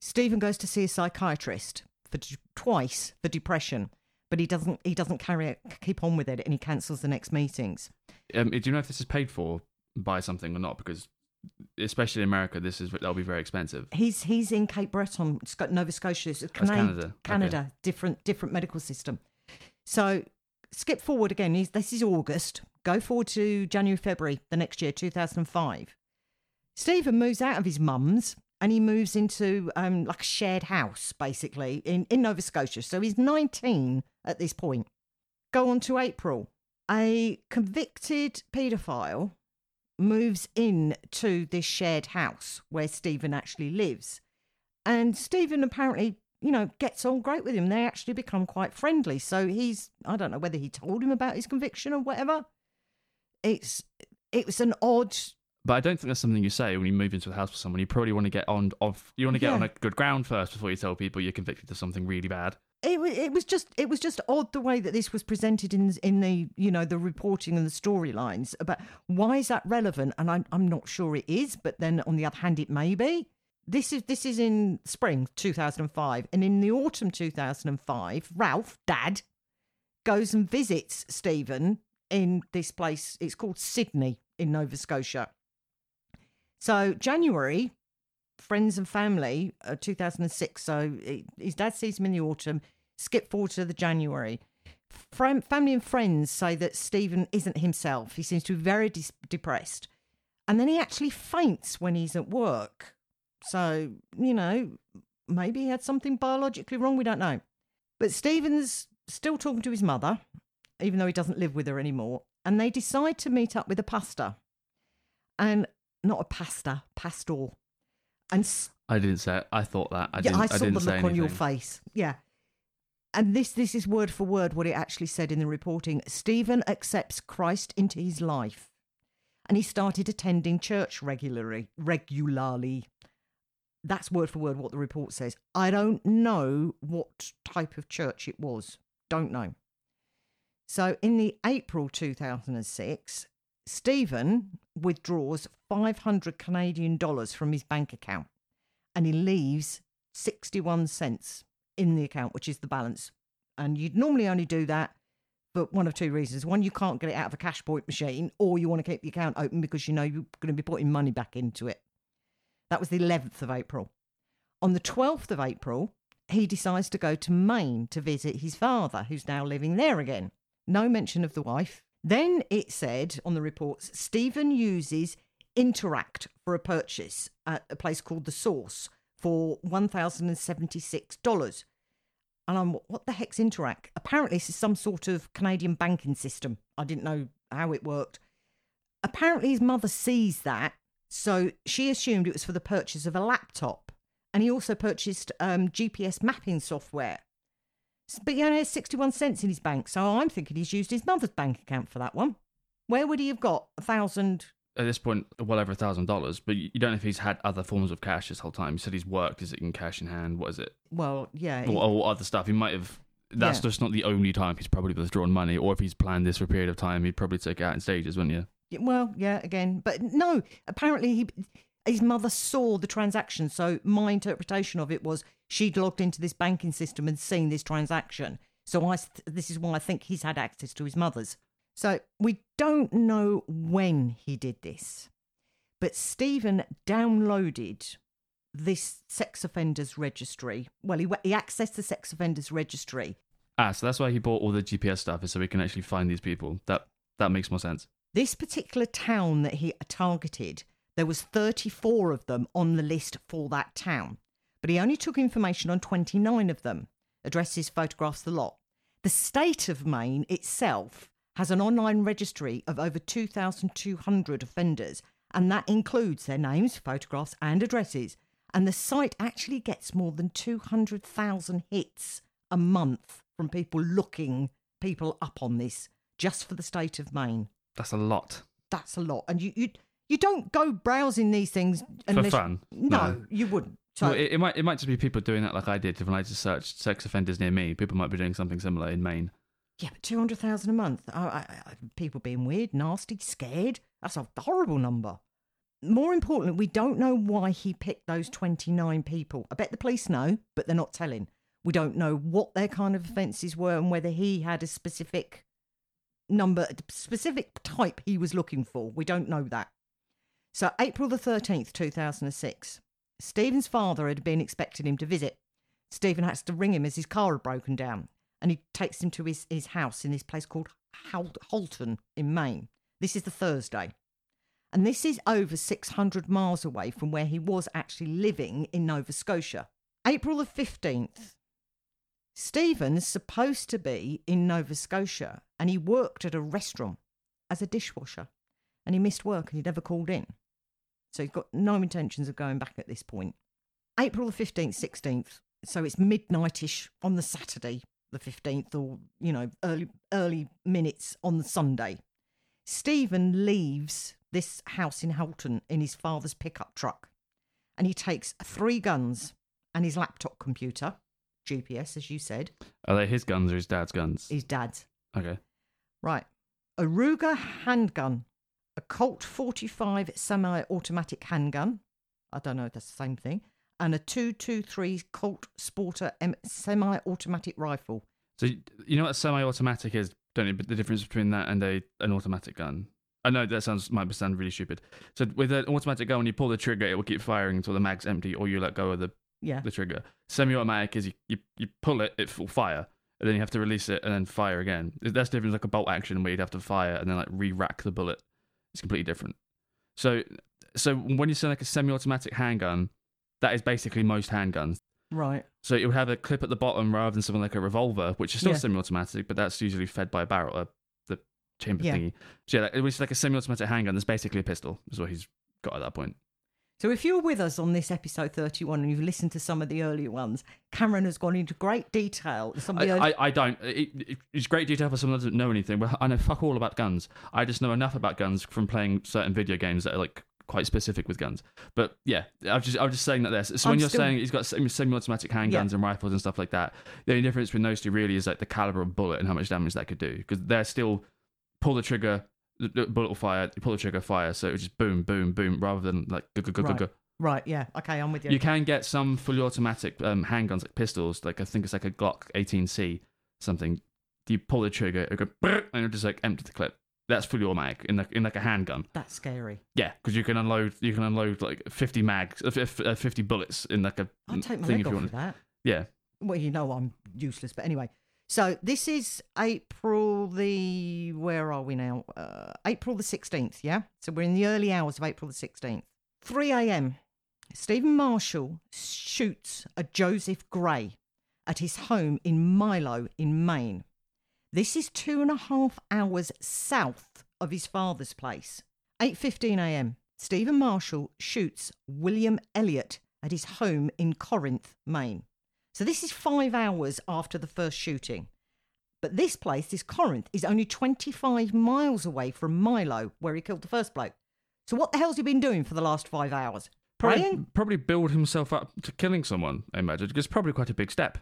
A: Stephen goes to see a psychiatrist for twice for depression but he doesn't he doesn't carry it keep on with it and he cancels the next meetings
B: um, do you know if this is paid for by something or not because especially in america this is that'll be very expensive
A: he's he's in cape breton nova scotia it's Cana- canada canada okay. different different medical system so skip forward again this is august go forward to january february the next year 2005 stephen moves out of his mum's and he moves into um, like a shared house, basically, in, in Nova Scotia. So he's 19 at this point. Go on to April. A convicted paedophile moves in to this shared house where Stephen actually lives. And Stephen apparently, you know, gets on great with him. They actually become quite friendly. So he's, I don't know whether he told him about his conviction or whatever. It's, it was an odd
B: but I don't think that's something you say when you move into a house with someone. You probably want to get on off. You want to get yeah. on a good ground first before you tell people you're convicted of something really bad.
A: It, it was just it was just odd the way that this was presented in in the you know the reporting and the storylines. About why is that relevant? And I'm I'm not sure it is but then on the other hand it may be. This is this is in spring 2005 and in the autumn 2005 Ralph dad goes and visits Stephen in this place. It's called Sydney in Nova Scotia. So January, friends and family, uh, 2006. So his dad sees him in the autumn. Skip forward to the January. Fram- family and friends say that Stephen isn't himself. He seems to be very de- depressed. And then he actually faints when he's at work. So, you know, maybe he had something biologically wrong. We don't know. But Stephen's still talking to his mother, even though he doesn't live with her anymore. And they decide to meet up with a pastor. And not a pastor, pastor. And
B: I didn't say it. I thought that. I
A: yeah,
B: didn't,
A: I saw
B: I didn't
A: the look
B: anything.
A: on your face. Yeah. And this this is word for word what it actually said in the reporting. Stephen accepts Christ into his life. And he started attending church regularly regularly. That's word for word what the report says. I don't know what type of church it was. Don't know. So in the April 2006, Stephen withdraws 500 Canadian dollars from his bank account and he leaves 61 cents in the account, which is the balance. And you'd normally only do that for one of two reasons. One, you can't get it out of a cash point machine, or you want to keep the account open because you know you're going to be putting money back into it. That was the 11th of April. On the 12th of April, he decides to go to Maine to visit his father, who's now living there again. No mention of the wife, then it said on the reports Stephen uses Interac for a purchase at a place called The Source for $1,076. And I'm, what the heck's Interac? Apparently, this is some sort of Canadian banking system. I didn't know how it worked. Apparently, his mother sees that. So she assumed it was for the purchase of a laptop. And he also purchased um, GPS mapping software. But he only has 61 cents in his bank, so I'm thinking he's used his mother's bank account for that one. Where would he have got a thousand?
B: At this point, well over a thousand dollars, but you don't know if he's had other forms of cash this whole time. You said he's worked. Is it in cash in hand? What is it?
A: Well, yeah.
B: Or, or other stuff. He might have. That's yeah. just not the only time he's probably withdrawn money. Or if he's planned this for a period of time, he'd probably take it out in stages, wouldn't you?
A: Well, yeah, again. But no, apparently he his mother saw the transaction. So my interpretation of it was she'd logged into this banking system and seen this transaction. So I, this is why I think he's had access to his mother's. So we don't know when he did this, but Stephen downloaded this sex offenders registry. Well, he, he accessed the sex offenders registry.
B: Ah, so that's why he bought all the GPS stuff, is so we can actually find these people. That that makes more sense.
A: This particular town that he targeted, there was 34 of them on the list for that town, but he only took information on 29 of them. Addresses, photographs, the lot. The state of Maine itself has an online registry of over 2,200 offenders, and that includes their names, photographs, and addresses. And the site actually gets more than 200,000 hits a month from people looking people up on this just for the state of Maine.
B: That's a lot.
A: That's a lot. And you you, you don't go browsing these things
B: For fun?
A: No,
B: No.
A: you wouldn't. So
B: well, it, it might it might just be people doing that like I did when I just searched sex offenders near me. People might be doing something similar in Maine.
A: yeah, but 200,000 a month. I, I, I, people being weird, nasty, scared. That's a horrible number. More importantly, we don't know why he picked those 29 people. I bet the police know, but they're not telling. We don't know what their kind of offences were and whether he had a specific number, a specific type he was looking for. We don't know that. So, April the 13th, 2006, Stephen's father had been expecting him to visit. Stephen has to ring him as his car had broken down, and he takes him to his, his house in this place called Hol- Houlton in Maine. This is the Thursday. And this is over 600 miles away from where he was actually living in Nova Scotia. April the 15th. Stephen's supposed to be in Nova Scotia and he worked at a restaurant as a dishwasher and he missed work and he never called in. So he's got no intentions of going back at this point. April the 15th, 16th. So it's midnightish on the Saturday, the 15th, or, you know, early, early minutes on the Sunday. Stephen leaves this house in Houlton in his father's pickup truck and he takes three guns and his laptop computer, GPS, as you said,
B: Are they his guns or his dad's guns?
A: his dad's.
B: Okay.
A: Right. A Ruger handgun, a Colt 45 semi automatic handgun. I don't know if that's the same thing. And a 223 Colt Sporter M- semi automatic rifle.
B: So you know what a semi-automatic is, don't you? But the difference between that and a an automatic gun. I know that sounds might sound really stupid. So with an automatic gun, when you pull the trigger, it will keep firing until the mag's empty, or you let go of the,
A: Yeah.
B: the trigger. Semi-automatic is you, you you pull it, it will fire, and then you have to release it and then fire again. That's different like a bolt action where you'd have to fire and then like re-rack the bullet. It's completely different. So so when you say like a semi-automatic handgun, that is basically most handguns.
A: Right.
B: So it would have a clip at the bottom rather than something like a revolver, which is still
A: Yeah.
B: semi-automatic, but that's usually fed by a barrel, uh, the chamber
A: Yeah.
B: thingy. So yeah, it was like a semi-automatic handgun. That's basically a pistol. Is what he's got at that point.
A: So if you're with us on this episode 31 and you've listened to some of the earlier ones, Cameron has gone into great detail. Some
B: I,
A: early-
B: I, I don't. It, it, it's great detail for someone that doesn't know anything. Well, I know fuck all about guns. I just know enough about guns from playing certain video games that are like quite specific with guns. But yeah, I'm just I'm just saying that there. So when
A: I'm
B: you're
A: still-
B: saying he's got semi- semi-automatic handguns
A: Yeah.
B: and rifles and stuff like that, the only difference between those two really is like the caliber of bullet and how much damage that could do. Because they're still pull the trigger, bullet will fire. You pull the trigger, fire. So it was just boom, boom, boom, rather than like go, go, go,
A: Right.
B: go, go.
A: right, yeah. Okay, I'm with you.
B: You can get some fully automatic um, handguns like pistols, like I think it's like a Glock 18C something. You pull the trigger, it go and it just like empty the clip. That's fully automatic in like in like a handgun.
A: That's scary.
B: Yeah, because you can unload you can unload like 50 mags, uh, uh, 50 bullets in like a
A: I'll take my
B: thing
A: leg
B: if
A: off
B: you
A: of
B: want.
A: that.
B: Yeah,
A: Well, you know I'm useless, but anyway. So this is April the where are we now? Uh, April the sixteenth. Yeah. So we're in the early hours of April the sixteenth. Three a.m. Stephen Marshall shoots a Joseph Gray at his home in Milo in Maine. This is two and a half hours south of his father's place. 8:15 a.m. Stephen Marshall shoots William Elliott at his home in Corinth, Maine. So this is 5 hours after the first shooting. But this place, this Corinth, is only 25 miles away from Milo, where he killed the first bloke. So what the hell's he been doing for the last 5 hours?
B: probably,
A: Praying?
B: probably build himself up to killing someone. I imagine because it's probably quite a big step.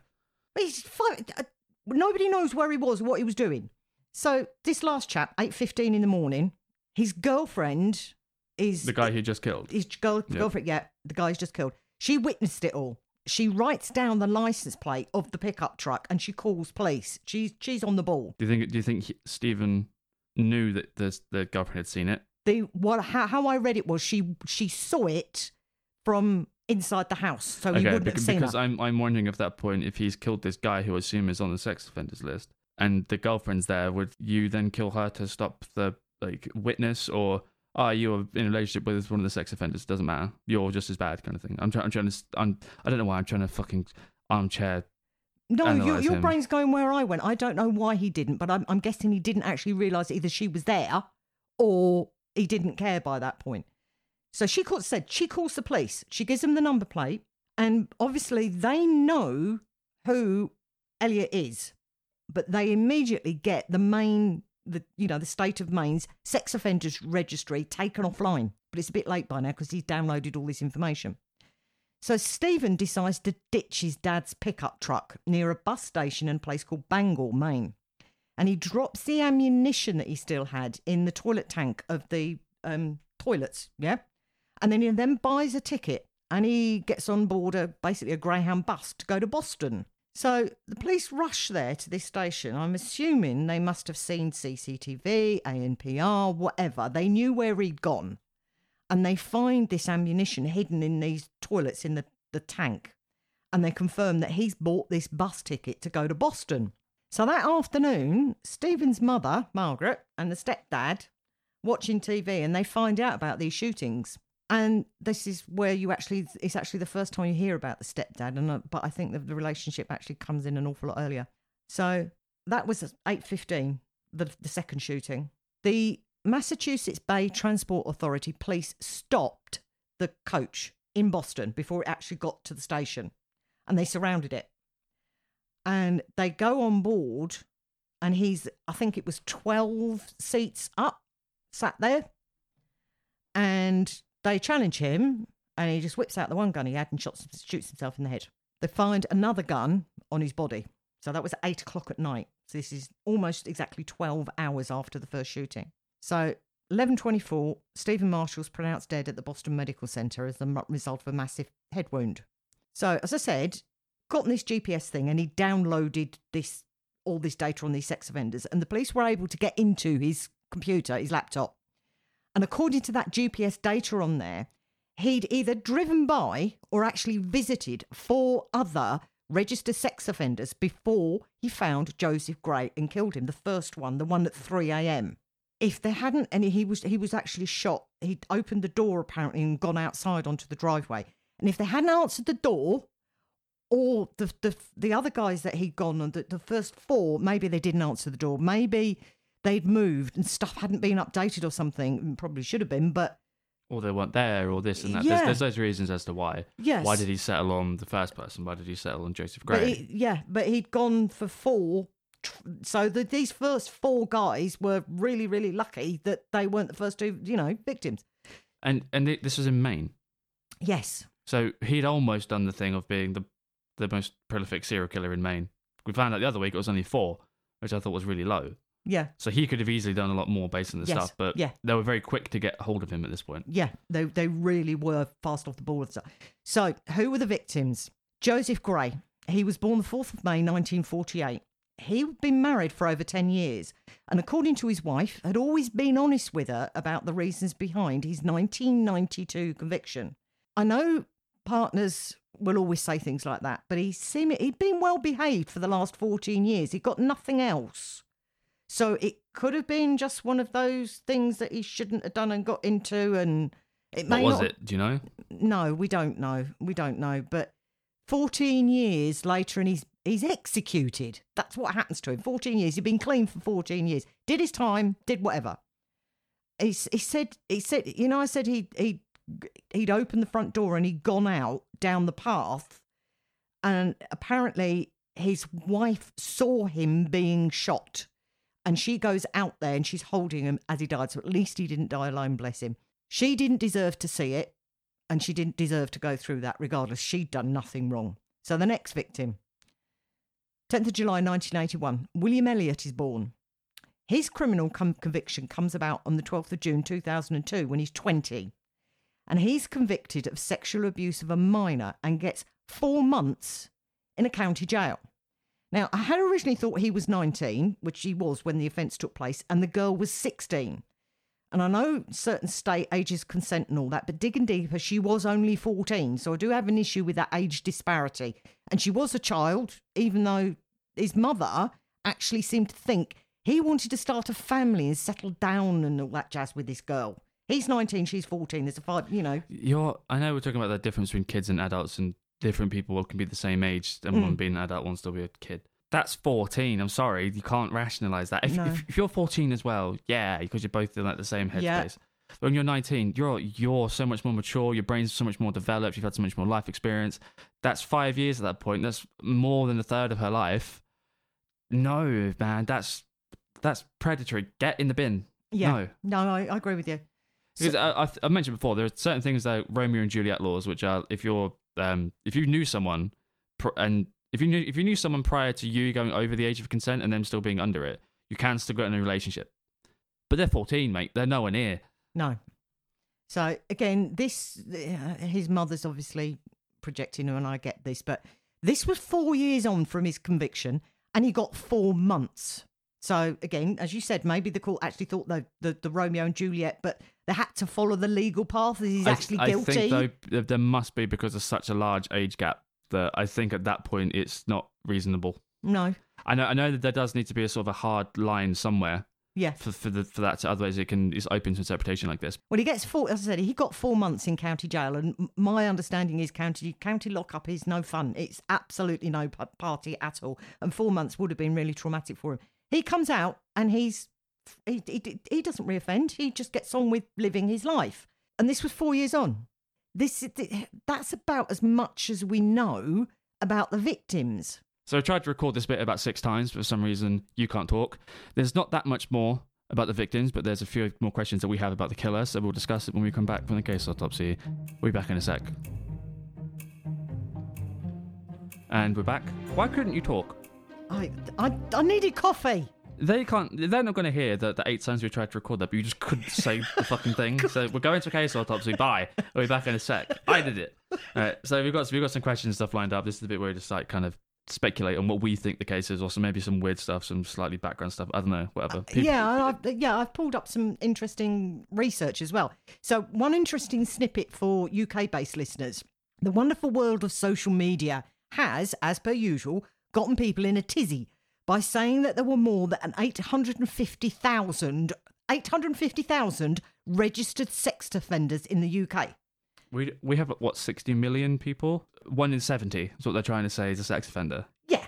A: He's fi- uh, nobody knows where he was, what he was doing. So this last chap, 8:15 in the morning, his girlfriend is
B: The guy he just killed.
A: his girl,
B: Yeah.
A: girlfriend, yeah, the guy's just killed. She witnessed it all. She writes down the license plate of the pickup truck and she calls police. She's she's on the ball.
B: Do you think? Do you think he- Stephen knew that the the girlfriend had seen it?
A: The what how, how I read it was she she saw it from inside the house, so he wouldn't have
B: because,
A: seen
B: because
A: her.
B: I'm I'm wondering if that point, if he's killed this guy who I assume is on the sex offenders list, and the girlfriend's there, would you then kill her to stop the like witness, or are you're in a relationship with one of the sex offenders? Doesn't matter. You're just as bad, kind of thing. I'm trying. I'm trying to. I'm. I don't know why I'm trying to fucking armchair.
A: No, your, your
B: him.
A: brain's going where I went. I don't know why he didn't, but I'm, I'm guessing he didn't actually realise either she was there or he didn't care by that point. So she called, said she calls the police. She gives them the number plate, and obviously they know who Elliott is, but they immediately get the main, the you know, the state of Maine's sex offenders registry taken offline. But it's a bit late by now because he's downloaded all this information. So Stephen decides to ditch his dad's pickup truck near a bus station in a place called Bangor, Maine. And he drops the ammunition that he still had in the toilet tank of the um, toilets, yeah? And then he then buys a ticket and he gets on board a basically a Greyhound bus to go to Boston. So the police rush there to this station. I'm assuming they must have seen CCTV, ANPR, whatever. They knew where he'd gone and they find this ammunition hidden in these toilets in the, the tank. And they confirm that he's bought this bus ticket to go to Boston. So that afternoon, Stephen's mother, Margaret, and the stepdad watching TV and they find out about these shootings. And this is where you actually, it's actually the first time you hear about the stepdad. And uh, but I think the, the relationship actually comes in an awful lot earlier. So that was 8.15, the, the second shooting. The Massachusetts Bay Transport Authority police stopped the coach in Boston before it actually got to the station and they surrounded it. And they go on board, and he's, I think it was 12 seats up, sat there. And they challenge him, and he just whips out the one gun he had and shots, shoots himself in the head. They find another gun on his body. So that was eight o'clock at night. So this is almost exactly 12 hours after the first shooting. So 11:24, Stephen Marshall's pronounced dead at the Boston Medical Center as the result of a massive head wound. So as I said, got on this GPS thing and he downloaded this all this data on these sex offenders, and the police were able to get into his computer, his laptop, and according to that GPS data on there, he'd either driven by or actually visited four other registered sex offenders before he found Joseph Gray and killed him. The first one, the one at 3 a.m. If there hadn't, and he was he was actually shot. He'd opened the door apparently and gone outside onto the driveway. And if they hadn't answered the door, or the the the other guys that he'd gone on, the, the first four, maybe they didn't answer the door. Maybe they'd moved and stuff hadn't been updated or something. Probably should have been, but
B: Or they weren't there, or this and that.
A: Yeah.
B: There's, there's those reasons as to why.
A: yes.
B: Why did he settle on the first person? Why did he settle on Joseph
A: But
B: Gray?
A: he, yeah, but he'd gone for four. So the, these first four guys were really, really lucky that they weren't the first two, you know, victims.
B: and and this was in Maine.
A: Yes.
B: So he'd almost done the thing of being the the most prolific serial killer in Maine. We found out the other week it was only four, which I thought was really low.
A: Yeah.
B: So he could have easily done a lot more based on the
A: Yes.
B: stuff, but
A: Yeah.
B: they were very quick to get hold of him at this point.
A: Yeah. They they really were fast off the ball with stuff. So who were the victims? Joseph Gray. He was born the 4th of May 1948. He'd been married for over 10 years and according to his wife had always been honest with her about the reasons behind his 1992 conviction. I know partners will always say things like that, but he seemed he'd been well behaved for the last 14 years. He got nothing else. So it could have been just one of those things that he shouldn't have done and got into and it
B: What
A: may
B: was
A: not
B: it? Do you know?
A: no, we don't know. We don't know. But 14 years later, and he's he's executed. That's what happens to him. 14 years. He'd been clean for 14 years. Did his time. Did whatever. He, he said. He said. You know, I said he he he'd opened the front door and he'd gone out down the path, and apparently his wife saw him being shot. And she goes out there and she's holding him as he died. So at least he didn't die alone, bless him. She didn't deserve to see it and she didn't deserve to go through that regardless. She'd done nothing wrong. So the next victim, 10th of July 1981, William Elliott is born. His criminal com- conviction comes about on the 12th of June 2002 when he's 20. And he's convicted of sexual abuse of a minor and gets four months in a county jail. Now, I had originally thought he was 19, which he was when the offence took place, and the girl was 16. And I know certain state ages consent and all that, but digging deeper, she was only 14. So I do have an issue with that age disparity. And she was a child, even though his mother actually seemed to think he wanted to start a family and settle down and all that jazz with this girl. He's 19, she's 14. There's a five, you know.
B: You're. I know we're talking about the difference between kids and adults, and different people can be the same age, and one
A: Mm.
B: being an adult, one still be a kid. That's 14. I'm sorry, you can't rationalize that. If,
A: No.
B: if, if you're 14 as well, yeah, because you're both in like the same headspace.
A: Yeah.
B: When you're 19, you're you're so much more mature. Your brain's so much more developed. You've had so much more life experience. That's five years at that point. That's more than a third of her life. No, man, that's that's predatory. Get in the bin.
A: Yeah.
B: No.
A: No, I, I agree with you.
B: Because I, I, I mentioned before, there are certain things like Romeo and Juliet laws, which are if you're um, if you knew someone pr- and if you knew if you knew someone prior to you going over the age of consent and them still being under it, you can still get in a relationship. But they're 14, mate. They're nowhere near.
A: No. So again, this uh, his mother's obviously projecting and I get this, but this was four years on from his conviction, and he got four months. So again, as you said, maybe the court actually thought the the, the Romeo and Juliet, but they had to follow the legal path. He's
B: I-
A: actually
B: I,
A: guilty.
B: think though there must be because of such a large age gap that I think at that point it's not reasonable.
A: no,
B: I know I know that there does need to be a sort of a hard line somewhere
A: yeah.
B: for for, the, for that. To, otherwise, it can it's open to interpretation like this.
A: Well, he gets four. As I said, he got four months in county jail, and my understanding is county county lockup is no fun. It's absolutely no party at all, and four months would have been really traumatic for him. He comes out and he's he he, he doesn't reoffend. He just gets on with living his life, and this was four years on. This that's about as much as we know about the victims.
B: So I tried to record this bit about six times, but for some reason you can't talk. There's not that much more about the victims, but there's a few more questions that we have about the killer, so we'll discuss it when we come back from the case autopsy. We'll be back in a sec. And we're back. Why couldn't you talk?
A: I I, I needed coffee.
B: They can't. They're not going to hear the, the eight times we tried to record that, but you just couldn't say the fucking thing. <laughs> So we're going to case autopsy. Bye. We'll be back in a sec. I did it. All right. So we've got we've got some questions and stuff lined up. This is the bit where we just like kind of speculate on what we think the case is, or some maybe some weird stuff, some slightly background stuff. I don't know. Whatever. People-
A: Yeah, I've, yeah, I've pulled up some interesting research as well. So, one interesting snippet for UK based listeners the wonderful world of social media has, as per usual, gotten people in a tizzy by saying that there were more than 850,000 850,000 registered sex offenders in the UK.
B: We we have what sixty million people. One in seventy is what they're trying to say is a sex offender.
A: Yeah,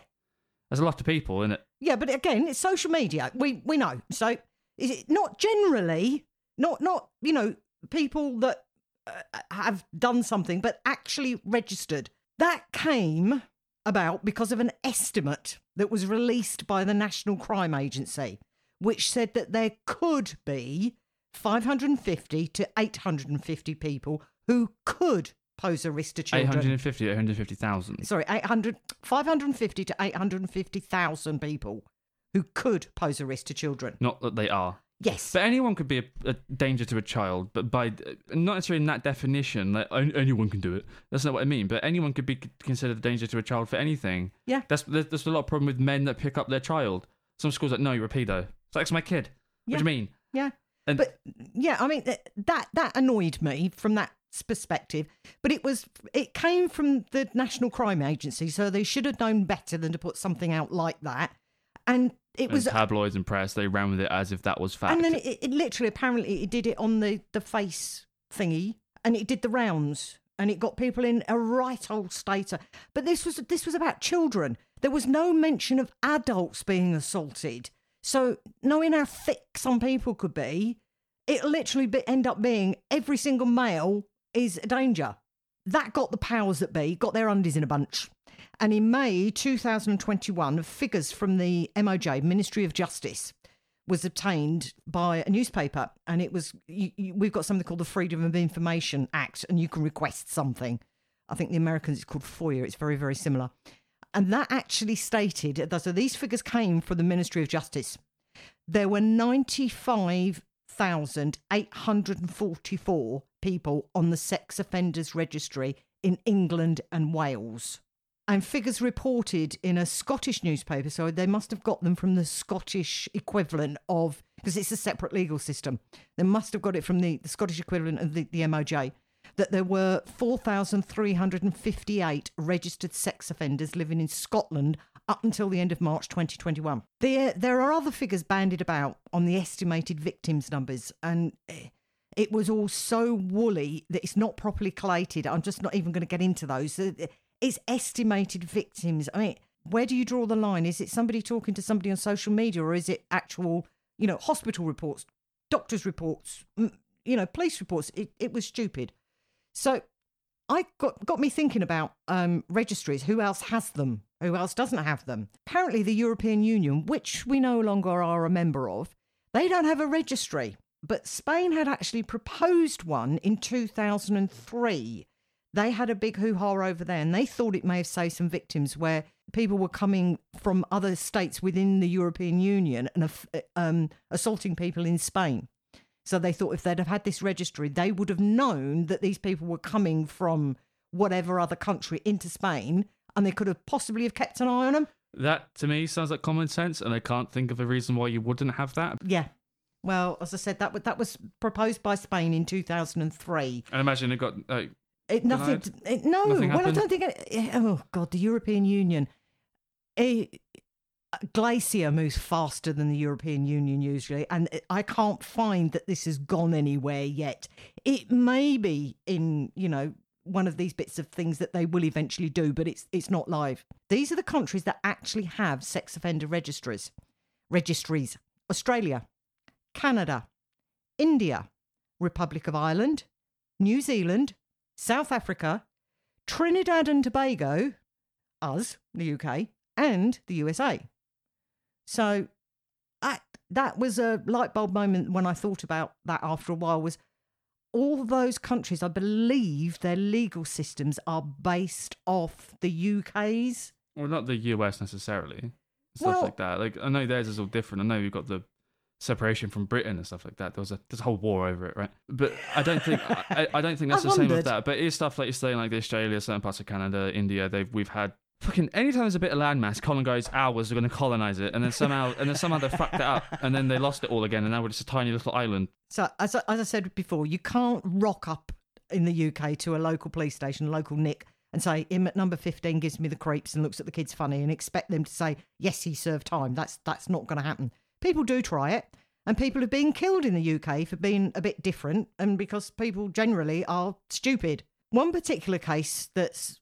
B: There's a lot of people in it.
A: Yeah, but again, it's social media. We we know. So is it not generally not not you know people that uh, have done something, but actually registered? That came about because of an estimate that was released by the National Crime Agency, which said that there could be 550 to 850 people who could pose a risk to children.
B: 850, 850,000.
A: Sorry, 800, 550 to 850,000 people who could pose a risk to children.
B: Not that they are.
A: Yes.
B: But anyone could be a, a danger to a child, but by not necessarily in that definition, like anyone can do it. That's not what I mean. But anyone could be considered a danger to a child for anything.
A: Yeah.
B: That's there's, there's a lot of problem with men that pick up their child. Some schools like, no, you're a pedo. It's like, it's my kid. What
A: Yeah.
B: do you mean?
A: yeah.
B: And
A: But yeah, I mean that that annoyed me from that perspective. But it was it came from the National Crime Agency, so they should have known better than to put something out like that. And it
B: and
A: was
B: tabloids and press, they ran with it as if that was fact.
A: And then it, it literally, apparently, it did it on the, the face thingy, and it did the rounds, and it got people in a right old state. But this was this was about children. There was no mention of adults being assaulted. So knowing how thick some people could be, it literally be, end up being every single male is a danger. That got the powers that be, got their undies in a bunch. And in May 2021, figures from the MOJ, Ministry of Justice, was obtained by a newspaper. And it was, you, you, we've got something called the Freedom of Information Act, and you can request something. I think the Americans, it's called FOIA. It's very, very similar. And that actually stated, that- so these figures came from the Ministry of Justice. There were 95,844 people on the sex offenders registry in England and Wales. And figures reported in a Scottish newspaper, so they must have got them from the Scottish equivalent of, because it's a separate legal system, they must have got it from the, the Scottish equivalent of the, the MOJ, that there were 4,358 registered sex offenders living in Scotland up until the end of March 2021. There, there are other figures bandied about on the estimated victims numbers, and eh, it was all so woolly that it's not properly collated. I'm just not even going to get into those. It's estimated victims. I mean, where do you draw the line? Is it somebody talking to somebody on social media, or is it actual, you know, hospital reports, doctors' reports, you know, police reports? It, it was stupid. So I got got me thinking about um, registries. Who else has them? Who else doesn't have them? Apparently, the European Union, which we no longer are a member of, they don't have a registry. But Spain had actually proposed one in 2003. They had a big hoo ha over there, and they thought it may have saved some victims where people were coming from other states within the European Union and um, assaulting people in Spain. So they thought if they'd have had this registry, they would have known that these people were coming from whatever other country into Spain, and they could have possibly have kept an eye on them.
B: That to me sounds like common sense, and I can't think of a reason why you wouldn't have that.
A: Yeah. Well, as I said, that that was proposed by Spain in 2003.
B: I imagine it got like
A: It, nothing. It, no,
B: Nothing
A: well, I don't think. It, oh God, the European Union. A glacier moves faster than the European Union usually, and I can't find that this has gone anywhere yet. It may be in you know one of these bits of things that they will eventually do, but it's it's not live. These are the countries that actually have sex offender registries. Registries: Australia, Canada, India, Republic of Ireland, New Zealand, South Africa, Trinidad and Tobago, us, the UK, and the USA. So that, that was a light bulb moment when I thought about that after a while was all those countries, I believe their legal systems are based off the UK's.
B: Well, not the US necessarily. Stuff
A: Well-
B: like that. Like I know theirs is all different. I know you've got the separation from Britain and stuff like that. There was a there's a whole war over it, right? But I don't think I, I don't think <laughs> that's
A: I
B: the same
A: wondered.
B: with that. But it is stuff like you're saying, like the Australia, certain parts of Canada, India. They've we've had fucking anytime there's a bit of landmass, Colin goes, ours are going to colonize it, and then somehow and then somehow they fucked it up, and then they lost it all again, and now we're just a tiny little island.
A: So, as I, as I said before, you can't rock up in the UK to a local police station, local Nick, and say, him at number 15 gives me the creeps and looks at the kids funny and expect them to say, yes, he served time. That's, that's not going to happen. People do try it. And people have been killed in the UK for being a bit different and because people generally are stupid. One particular case that's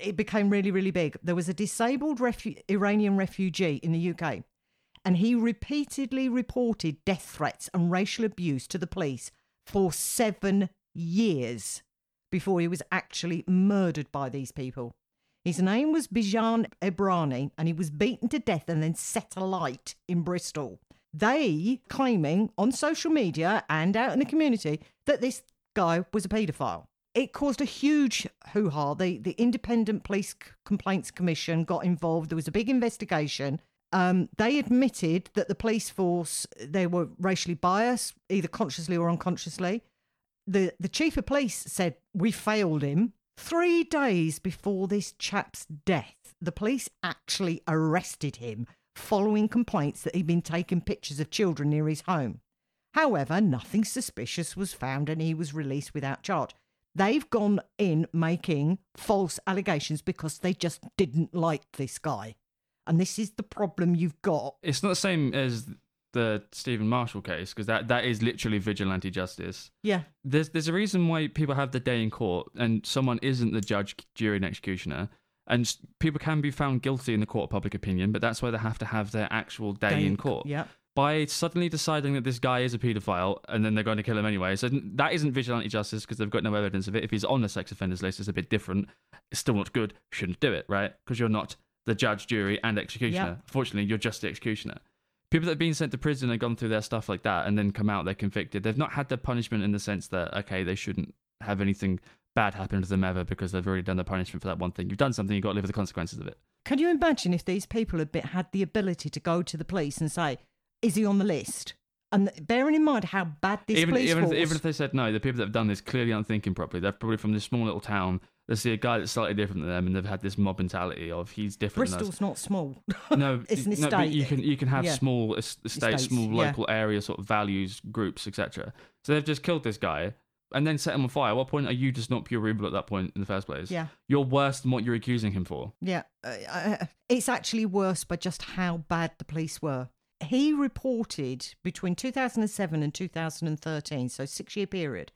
A: it became really, really big. There was a disabled refu- Iranian refugee in the UK, and he repeatedly reported death threats and racial abuse to the police for seven years before he was actually murdered by these people. His name was Bijan Ebrahimi, and he was beaten to death and then set alight in Bristol. They claiming on social media and out in the community that this guy was a paedophile. It caused a huge hoo ha. The, the Independent Police Complaints Commission got involved. There was a big investigation. Um, they admitted that the police force they were racially biased, either consciously or unconsciously. The the chief of police said we failed him. Three days before this chap's death, the police actually arrested him following complaints that he'd been taking pictures of children near his home. However, nothing suspicious was found and he was released without charge. They've gone in making false allegations because they just didn't like this guy. And this is the problem you've got.
B: It's not the same as the Stephen Marshall case because that, that is literally vigilante justice.
A: Yeah.
B: There's there's a reason why people have the day in court and someone isn't the judge, jury, and executioner. And people can be found guilty in the court of public opinion, but that's why they have to have their actual day, in court.
A: Yeah.
B: By suddenly deciding that this guy is a paedophile and then they're going to kill him anyway. So that isn't vigilante justice because they've got no evidence of it. If he's on the sex offenders list, it's a bit different. It's still not good. Shouldn't do it, right? Because you're not the judge, jury, and executioner.
A: Yep.
B: Fortunately, you're just the executioner. People that have been sent to prison and gone through their stuff like that and then come out, they're convicted. They've not had their punishment in the sense that, okay, they shouldn't have anything bad happen to them ever because they've already done their punishment for that one thing. You've done something, you've got to live with the consequences of it.
A: Can you imagine if these people had been, had the ability to go to the police and say, "Is he on the list?" And bearing in mind how bad this
B: even
A: police
B: even if,
A: force,
B: even if they said no, the people that have done this clearly aren't thinking properly. They're probably from this small little town. They see a guy that's slightly different than them, and they've had this mob mentality of he's different. than us.
A: Bristol's not small. <laughs>
B: no, <laughs>
A: It's an
B: no, but you can you can have
A: Yeah.
B: small es- estates,
A: Estates,
B: small
A: yeah.
B: local area sort of values groups, etc. So they've just killed this guy and then set him on fire. At what point are you just not pure evil at that point in the first place?
A: yeah.
B: You're worse than what you're accusing him for.
A: Yeah, uh, uh, it's actually worse by just how bad the police were. He reported between 2007 and 2013, so six year period,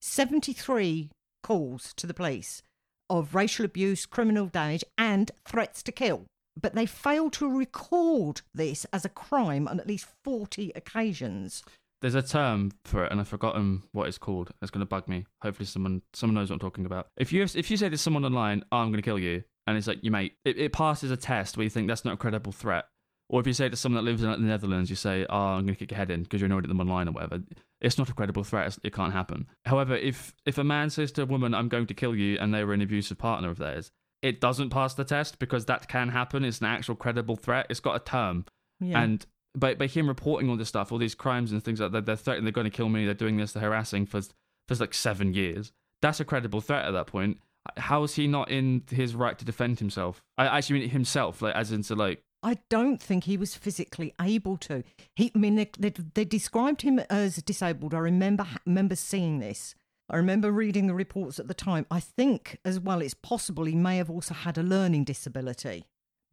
A: 73 calls to the police of racial abuse, criminal damage, and threats to kill. But they failed to record this as a crime on at least 40 occasions.
B: There's a term for it, and I've forgotten what it's called. It's going to bug me. Hopefully, someone someone knows what I'm talking about. If you if you say to someone online, oh, "I'm going to kill you," and it's like, "You mate," it, it passes a test where you think that's not a credible threat. Or if you say to someone that lives in the Netherlands, you say, "Oh, I'm going to kick your head in" because you're annoyed at them online or whatever. It's not a credible threat. It can't happen. However, if if a man says to a woman, "I'm going to kill you," and they were an abusive partner of theirs, it doesn't pass the test because that can happen. It's an actual credible threat. It's got a term.
A: Yeah.
B: And by, by him reporting all this stuff, all these crimes and things like that, they're threatening, they're going to kill me, they're doing this, they're harassing for, for like seven years. That's a credible threat at that point. How is he not in his right to defend himself? I actually mean himself, like as into like,
A: I don't think he was physically able to. He, I mean, they, they, they described him as disabled. I remember remember seeing this. I remember reading the reports at the time. I think, as well, it's possible he may have also had a learning disability,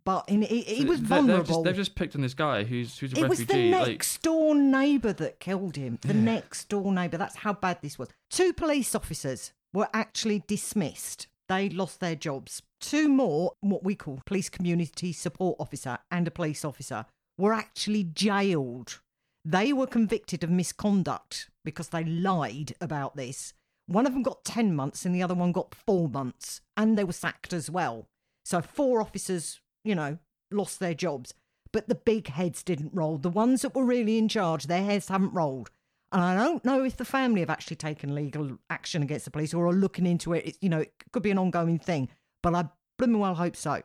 A: but in, he, he was
B: They- They've
A: vulnerable.
B: just, they've just picked on this guy who's who's a refugee.
A: it was the
B: refugee. like,
A: next door neighbour that killed him. The next door neighbour. That's how bad this was. Two police officers were actually dismissed. They lost their jobs. Two more, what we call police community support officer and a police officer, were actually jailed. They were convicted of misconduct because they lied about this. One of them got 10 months and the other one got four months, and they were sacked as well. So, four officers, you know, lost their jobs but the big heads didn't roll. The ones that were really in charge, their heads haven't rolled. And I don't know if the family have actually taken legal action against the police or are looking into it. It's, you know, it could be an ongoing thing, but I blooming well hope so.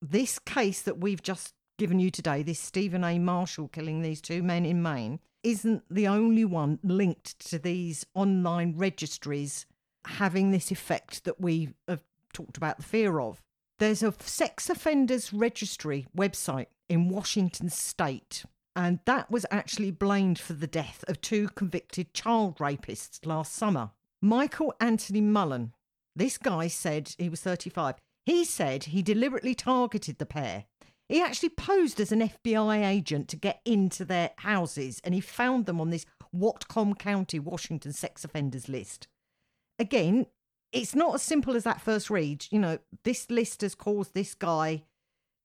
A: This case that we've just given you today, this Stephen A. Marshall killing these two men in Maine, isn't the only one linked to these online registries having this effect that we have talked about the fear of. There's a sex offenders registry website in Washington state, and that was actually blamed for the death of two convicted child rapists last summer. Michael Anthony Mullen, this guy said he was 35. He said he deliberately targeted the pair. He actually posed as an FBI agent to get into their houses, and he found them on this Whatcom County, Washington sex offenders list. Again, it's not as simple as that first read. You know, this list has caused this guy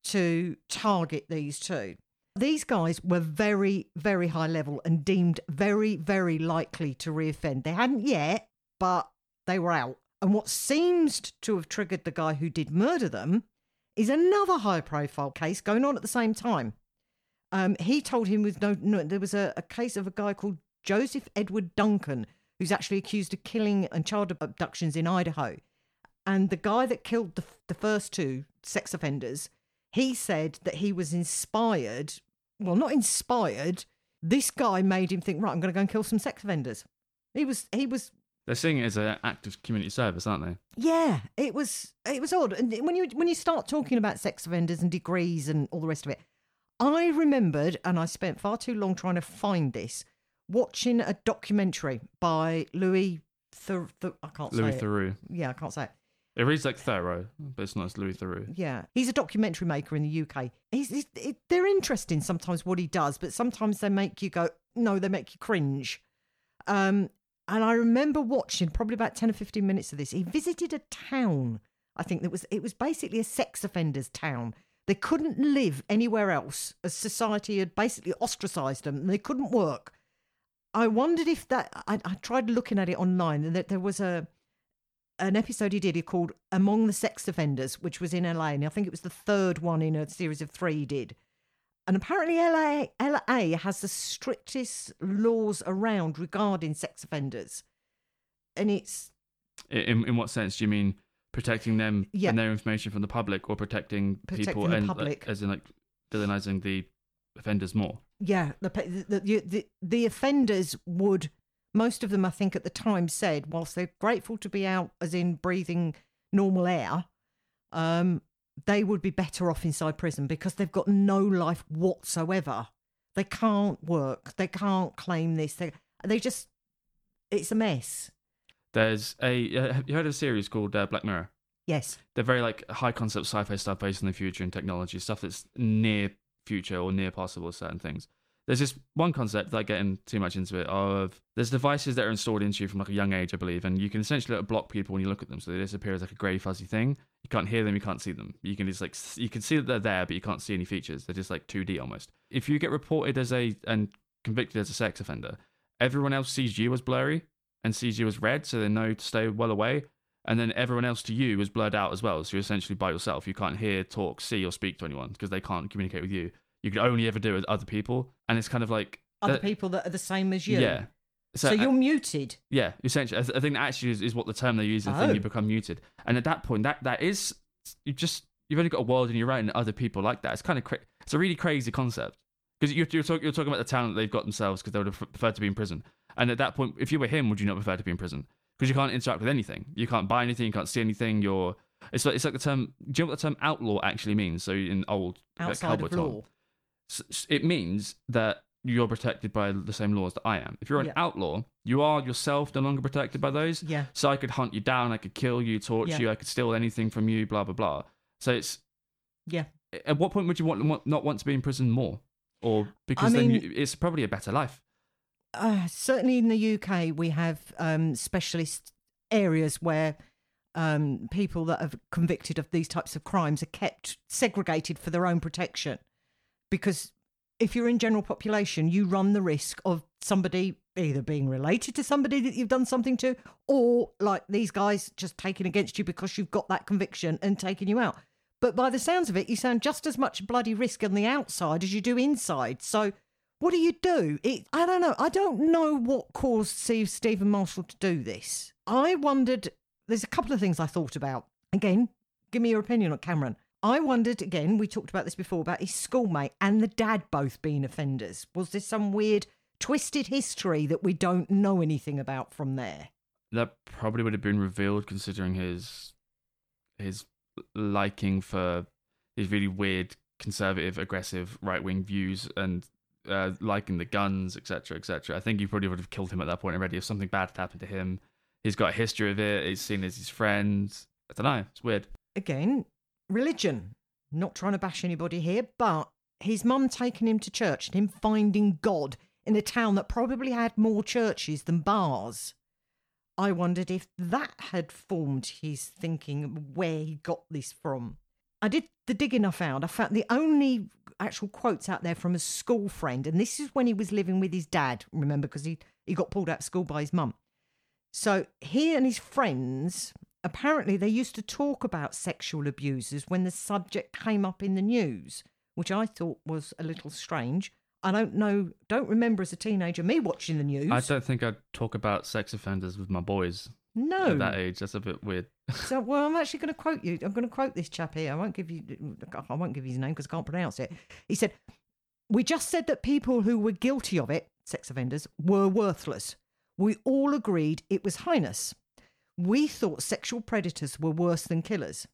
A: to target these two. These guys were very, very high level and deemed very, very likely to reoffend. They hadn't yet, but they were out. And what seems to have triggered the guy who did murder them is another high profile case going on at the same time. Um, he told him with no, no there was a, a case of a guy called Joseph Edward Duncan, who's actually accused of killing and child abductions in Idaho. And the guy that killed the, the first two sex offenders, he said that he was inspired. Well, not inspired. This guy made him think, right, I'm going to go and kill some sex offenders. He was, he was
B: they're seeing it as an act of community service, aren't they?
A: yeah, it was it was odd. And when you when you start talking about sex offenders and degrees and all the rest of it, I remembered, and I spent far too long trying to find this, watching a documentary by Louis. Thur- Thur- I can't
B: Louis
A: say it.
B: Theroux.
A: Yeah, I can't say it.
B: It reads like Thoreau, but it's not. It's Louis Theroux.
A: Yeah, he's a documentary maker in the UK. He's, he's it, they're interesting sometimes what he does, but sometimes they make you go, no, they make you cringe. Um, and I remember watching probably about ten or fifteen minutes of this. He visited a town. I think that was it was basically a sex offenders town. They couldn't live anywhere else, as society had basically ostracised them, and they couldn't work. I wondered if that. I, I tried looking at it online, and that there was a an episode he did he called Among the Sex Offenders, which was in LA, and I think it was the third one in a series of three he did. And apparently, LA, LA has the strictest laws around regarding sex offenders. And it's,
B: In in what sense do you mean protecting them
A: Yeah.
B: and their information from the public, or protecting,
A: Protecting
B: people and like,
A: public.
B: as in like villainizing the offenders more?
A: yeah, the, the, the, the, the offenders would, most of them, I think, at the time said, whilst they're grateful to be out, as in breathing normal air, um, they would be better off inside prison because they've got no life whatsoever. They can't work. They can't claim this. They they just it's a mess.
B: There's a uh, have you heard of a series called uh, Black Mirror?
A: Yes.
B: They're very like high concept sci-fi stuff based on the future and technology stuff that's near future or near possible certain things. There's this one concept that I getting too much into it of there's devices that are installed into you from like a young age, I believe, and you can essentially like, block people when you look at them, so they disappear as like a grey fuzzy thing. You can't hear them, you can't see them. You can just like you can see that they're there, but you can't see any features. They're just like 2D almost. If you get reported as a and convicted as a sex offender, everyone else sees you as blurry and sees you as red, so they know to stay well away. And then everyone else to you is blurred out as well. So you're essentially by yourself. You can't hear, talk, see, or speak to anyone because they can't communicate with you. You can only ever do it with other people. And it's kind of like
A: Other
B: that-
A: people that are the same as you.
B: Yeah.
A: So,
B: uh,
A: you're muted.
B: yeah, essentially, I, th- I think that actually is, is what the term they use. The
A: Oh.
B: thing you become muted, and at that point, that that is you just you've only got a world in your own, and other people like that. It's kind of cra- it's a really crazy concept because you're you're, talk- you're talking about the talent they've got themselves because they would have preferred to be in prison. And at that point, if you were him, would you not prefer to be in prison? Because you can't interact with anything, you can't buy anything, you can't see anything. You're it's like it's like the term. Do you know what the term outlaw actually means? So in old like,
A: Outside
B: cowboy
A: of law.
B: s- it means that you're protected by the same laws that I am. If you're an
A: Yeah.
B: outlaw, you are yourself no longer protected by those.
A: Yeah.
B: So I could hunt you down, I could kill you, torture
A: Yeah.
B: you, I could steal anything from you, blah blah blah. So it's
A: Yeah.
B: at what point would you want, want not want to be in prison more, or because then
A: mean-
B: you, it's probably a better life.
A: Uh, certainly in the UK, we have um, specialist areas where um, people that are convicted of these types of crimes are kept segregated for their own protection. Because if you're in general population, you run the risk of somebody either being related to somebody that you've done something to, or like these guys just taking against you because you've got that conviction and taking you out. But by the sounds of it, you sound just as much bloody risk on the outside as you do inside. So what do you do? It, I don't know. I don't know what caused Steve, Stephen Marshall to do this. I wondered. There's a couple of things I thought about. Again, give me your opinion on Cameron. I wondered again. We talked about this before about his schoolmate and the dad both being offenders. Was there some weird twisted history that we don't know anything about from there?
B: That probably would have been revealed considering his his liking for his really weird conservative, aggressive, right wing views and uh, liking the guns, etc., etc. I think you probably would have killed him at that point already if something bad had happened to him. He's got a history of it. He's seen as his friend. I don't know. It's weird.
A: Again, religion. Not trying to bash anybody here, but his mum taking him to church and him finding God in a town that probably had more churches than bars. I wondered if that had formed his thinking, where he got this from. I did the digging I found. I found the only actual quotes out there from a school friend, and this is when he was living with his dad, remember, because he, he got pulled out of school by his mum. So he and his friends, apparently, they used to talk about sexual abusers when the subject came up in the news, which I thought was a little strange. I don't know, don't remember as a teenager me watching the news.
B: I don't think I'd talk about sex offenders with my boys
A: no.
B: at that age. That's a bit weird.
A: So, <laughs> well, I'm actually going to quote you. I'm going to quote this chap here. I won't give you. I won't give you his name because I can't pronounce it. He said, "We just said that people who were guilty of it, sex offenders, were worthless. We all agreed it was heinous. We thought sexual predators were worse than killers."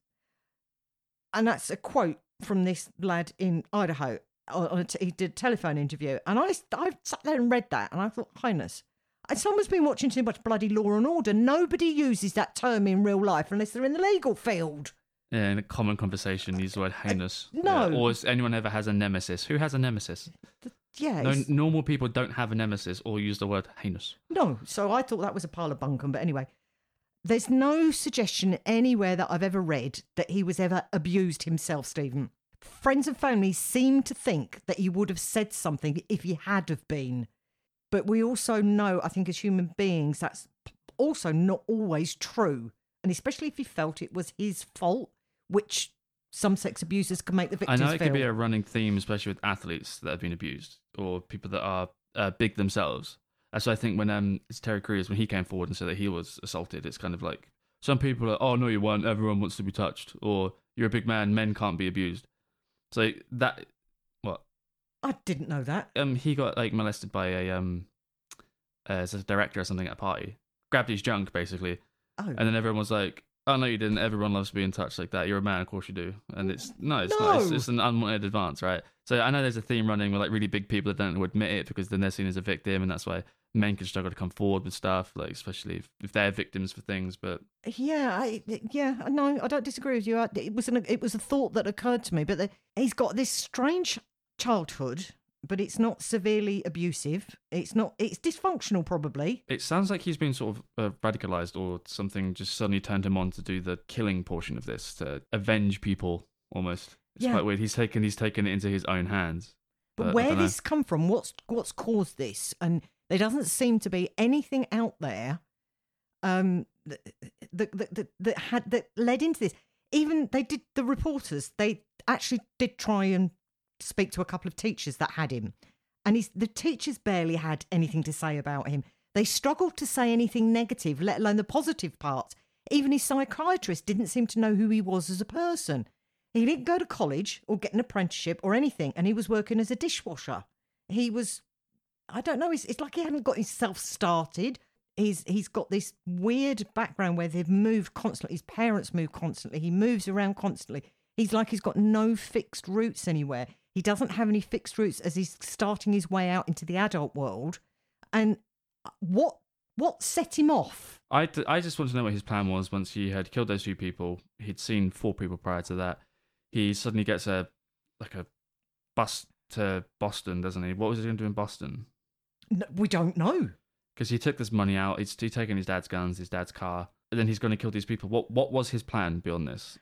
A: And that's a quote from this lad in Idaho. On on a t- he did a telephone interview, and I, I sat there and read that, and I thought, highness. And someone's been watching too much bloody Law and Order. Nobody uses that term in real life unless they're in the legal field.
B: Yeah, in a common conversation, use the word heinous.
A: no.
B: Yeah, Or has anyone ever has a nemesis? Who has a nemesis?
A: Yeah,
B: No, normal people don't have a nemesis or use the word heinous.
A: No, so I thought that was a pile of bunkum. But anyway, there's no suggestion anywhere that I've ever read that he was ever abused himself, Stephen. Friends and family seem to think that he would have said something if he had have been. But we also know, I think, as human beings, that's also not always true. And especially if he felt it was his fault, which some sex abusers can make the victims.
B: I know it
A: feel.
B: could be a running theme, especially with athletes that have been abused or people that are uh, big themselves. Why I think when um, it's Terry Crews, when he came forward and said that he was assaulted, it's kind of like some people are, oh, no, you weren't. Everyone wants to be touched. Or you're a big man. Men can't be abused. So that, what?
A: I didn't know that.
B: um he got like molested by a um uh, as a director or something at a party grabbed his junk basically
A: Oh,
B: and then everyone was like Oh no, you didn't. Everyone loves being touched like that. You're a man, of course you do. And it's no, it's not. It's, it's an unwanted advance, right? So I know there's a theme running with like really big people that don't admit it because then they're seen as a victim, and that's why men can struggle to come forward with stuff, like especially if, if they're victims for things. But
A: Yeah, I, yeah, no, I don't disagree with you. I, it was an, it was a thought that occurred to me, but the, he's got this strange childhood, but it's not severely abusive. It's not. It's dysfunctional, probably.
B: it sounds like he's been sort of uh, radicalized, or something just suddenly turned him on to do the killing portion of this to avenge people. Almost, it's
A: Yeah.
B: quite weird. He's taken he's taken it into his own hands.
A: But,
B: But
A: where this come from? What's what's caused this? And there doesn't seem to be anything out there um, that, that, that, that, had that led into this. Even they did the reporters. They actually did try and speak to a couple of teachers that had him, and he's, the teachers barely had anything to say about him. They struggled to say anything negative, let alone the positive part. Even his psychiatrist didn't seem to know who he was as a person. He didn't go to college or get an apprenticeship or anything, and he was working as a dishwasher. He was, I don't know, it's, it's like he hadn't got himself started. He's he's got this weird background where they've moved constantly. His parents move constantly. He moves around constantly. He's like he's got no fixed roots anywhere. He doesn't have any fixed roots as he's starting his way out into the adult world. And uh, what what set him off?
B: I, I just want to know what his plan was once he had killed those two people. He'd seen four people prior to that. He suddenly gets a like a bus to Boston, doesn't he? What was he going to do in Boston?
A: No, we don't know.
B: Because he took this money out. He's, he's taken his dad's guns, his dad's car, and then he's going to kill these people. What what was his plan beyond this?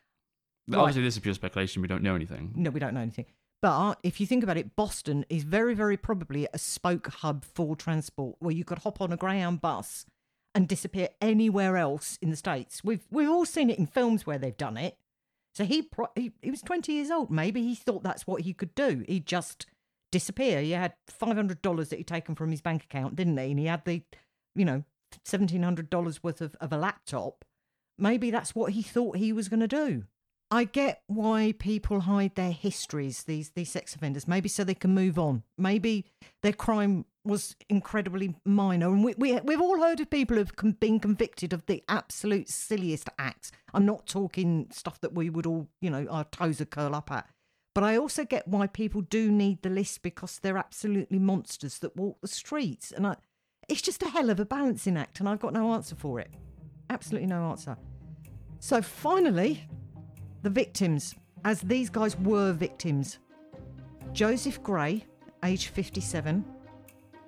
A: Right.
B: Obviously, this is pure speculation. We don't know anything.
A: No, we don't know anything. But if you think about it, Boston is very, very probably a spoke hub for transport where you could hop on a Greyhound bus and disappear anywhere else in the states. We've we've all seen it in films where they've done it. So he pro- he, he was twenty years old. Maybe he thought that's what he could do. He'd just disappear. He had five hundred dollars that he'd taken from his bank account, didn't he? And he had the, you know, seventeen hundred dollars worth of, of a laptop. Maybe that's what he thought he was going to do. I get why people hide their histories, these these sex offenders. Maybe so they can move on. Maybe their crime was incredibly minor, and we, we we've all heard of people who've been convicted of the absolute silliest acts. I'm not talking stuff that we would all, you know, our toes would curl up at. But I also get why people do need the list because they're absolutely monsters that walk the streets, and I, it's just a hell of a balancing act, and I've got no answer for it. Absolutely no answer. So finally, the victims, as these guys were victims Joseph Gray, aged 57,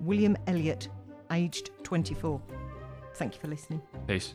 A: William Elliott, aged 24. Thank you for listening.
B: Peace.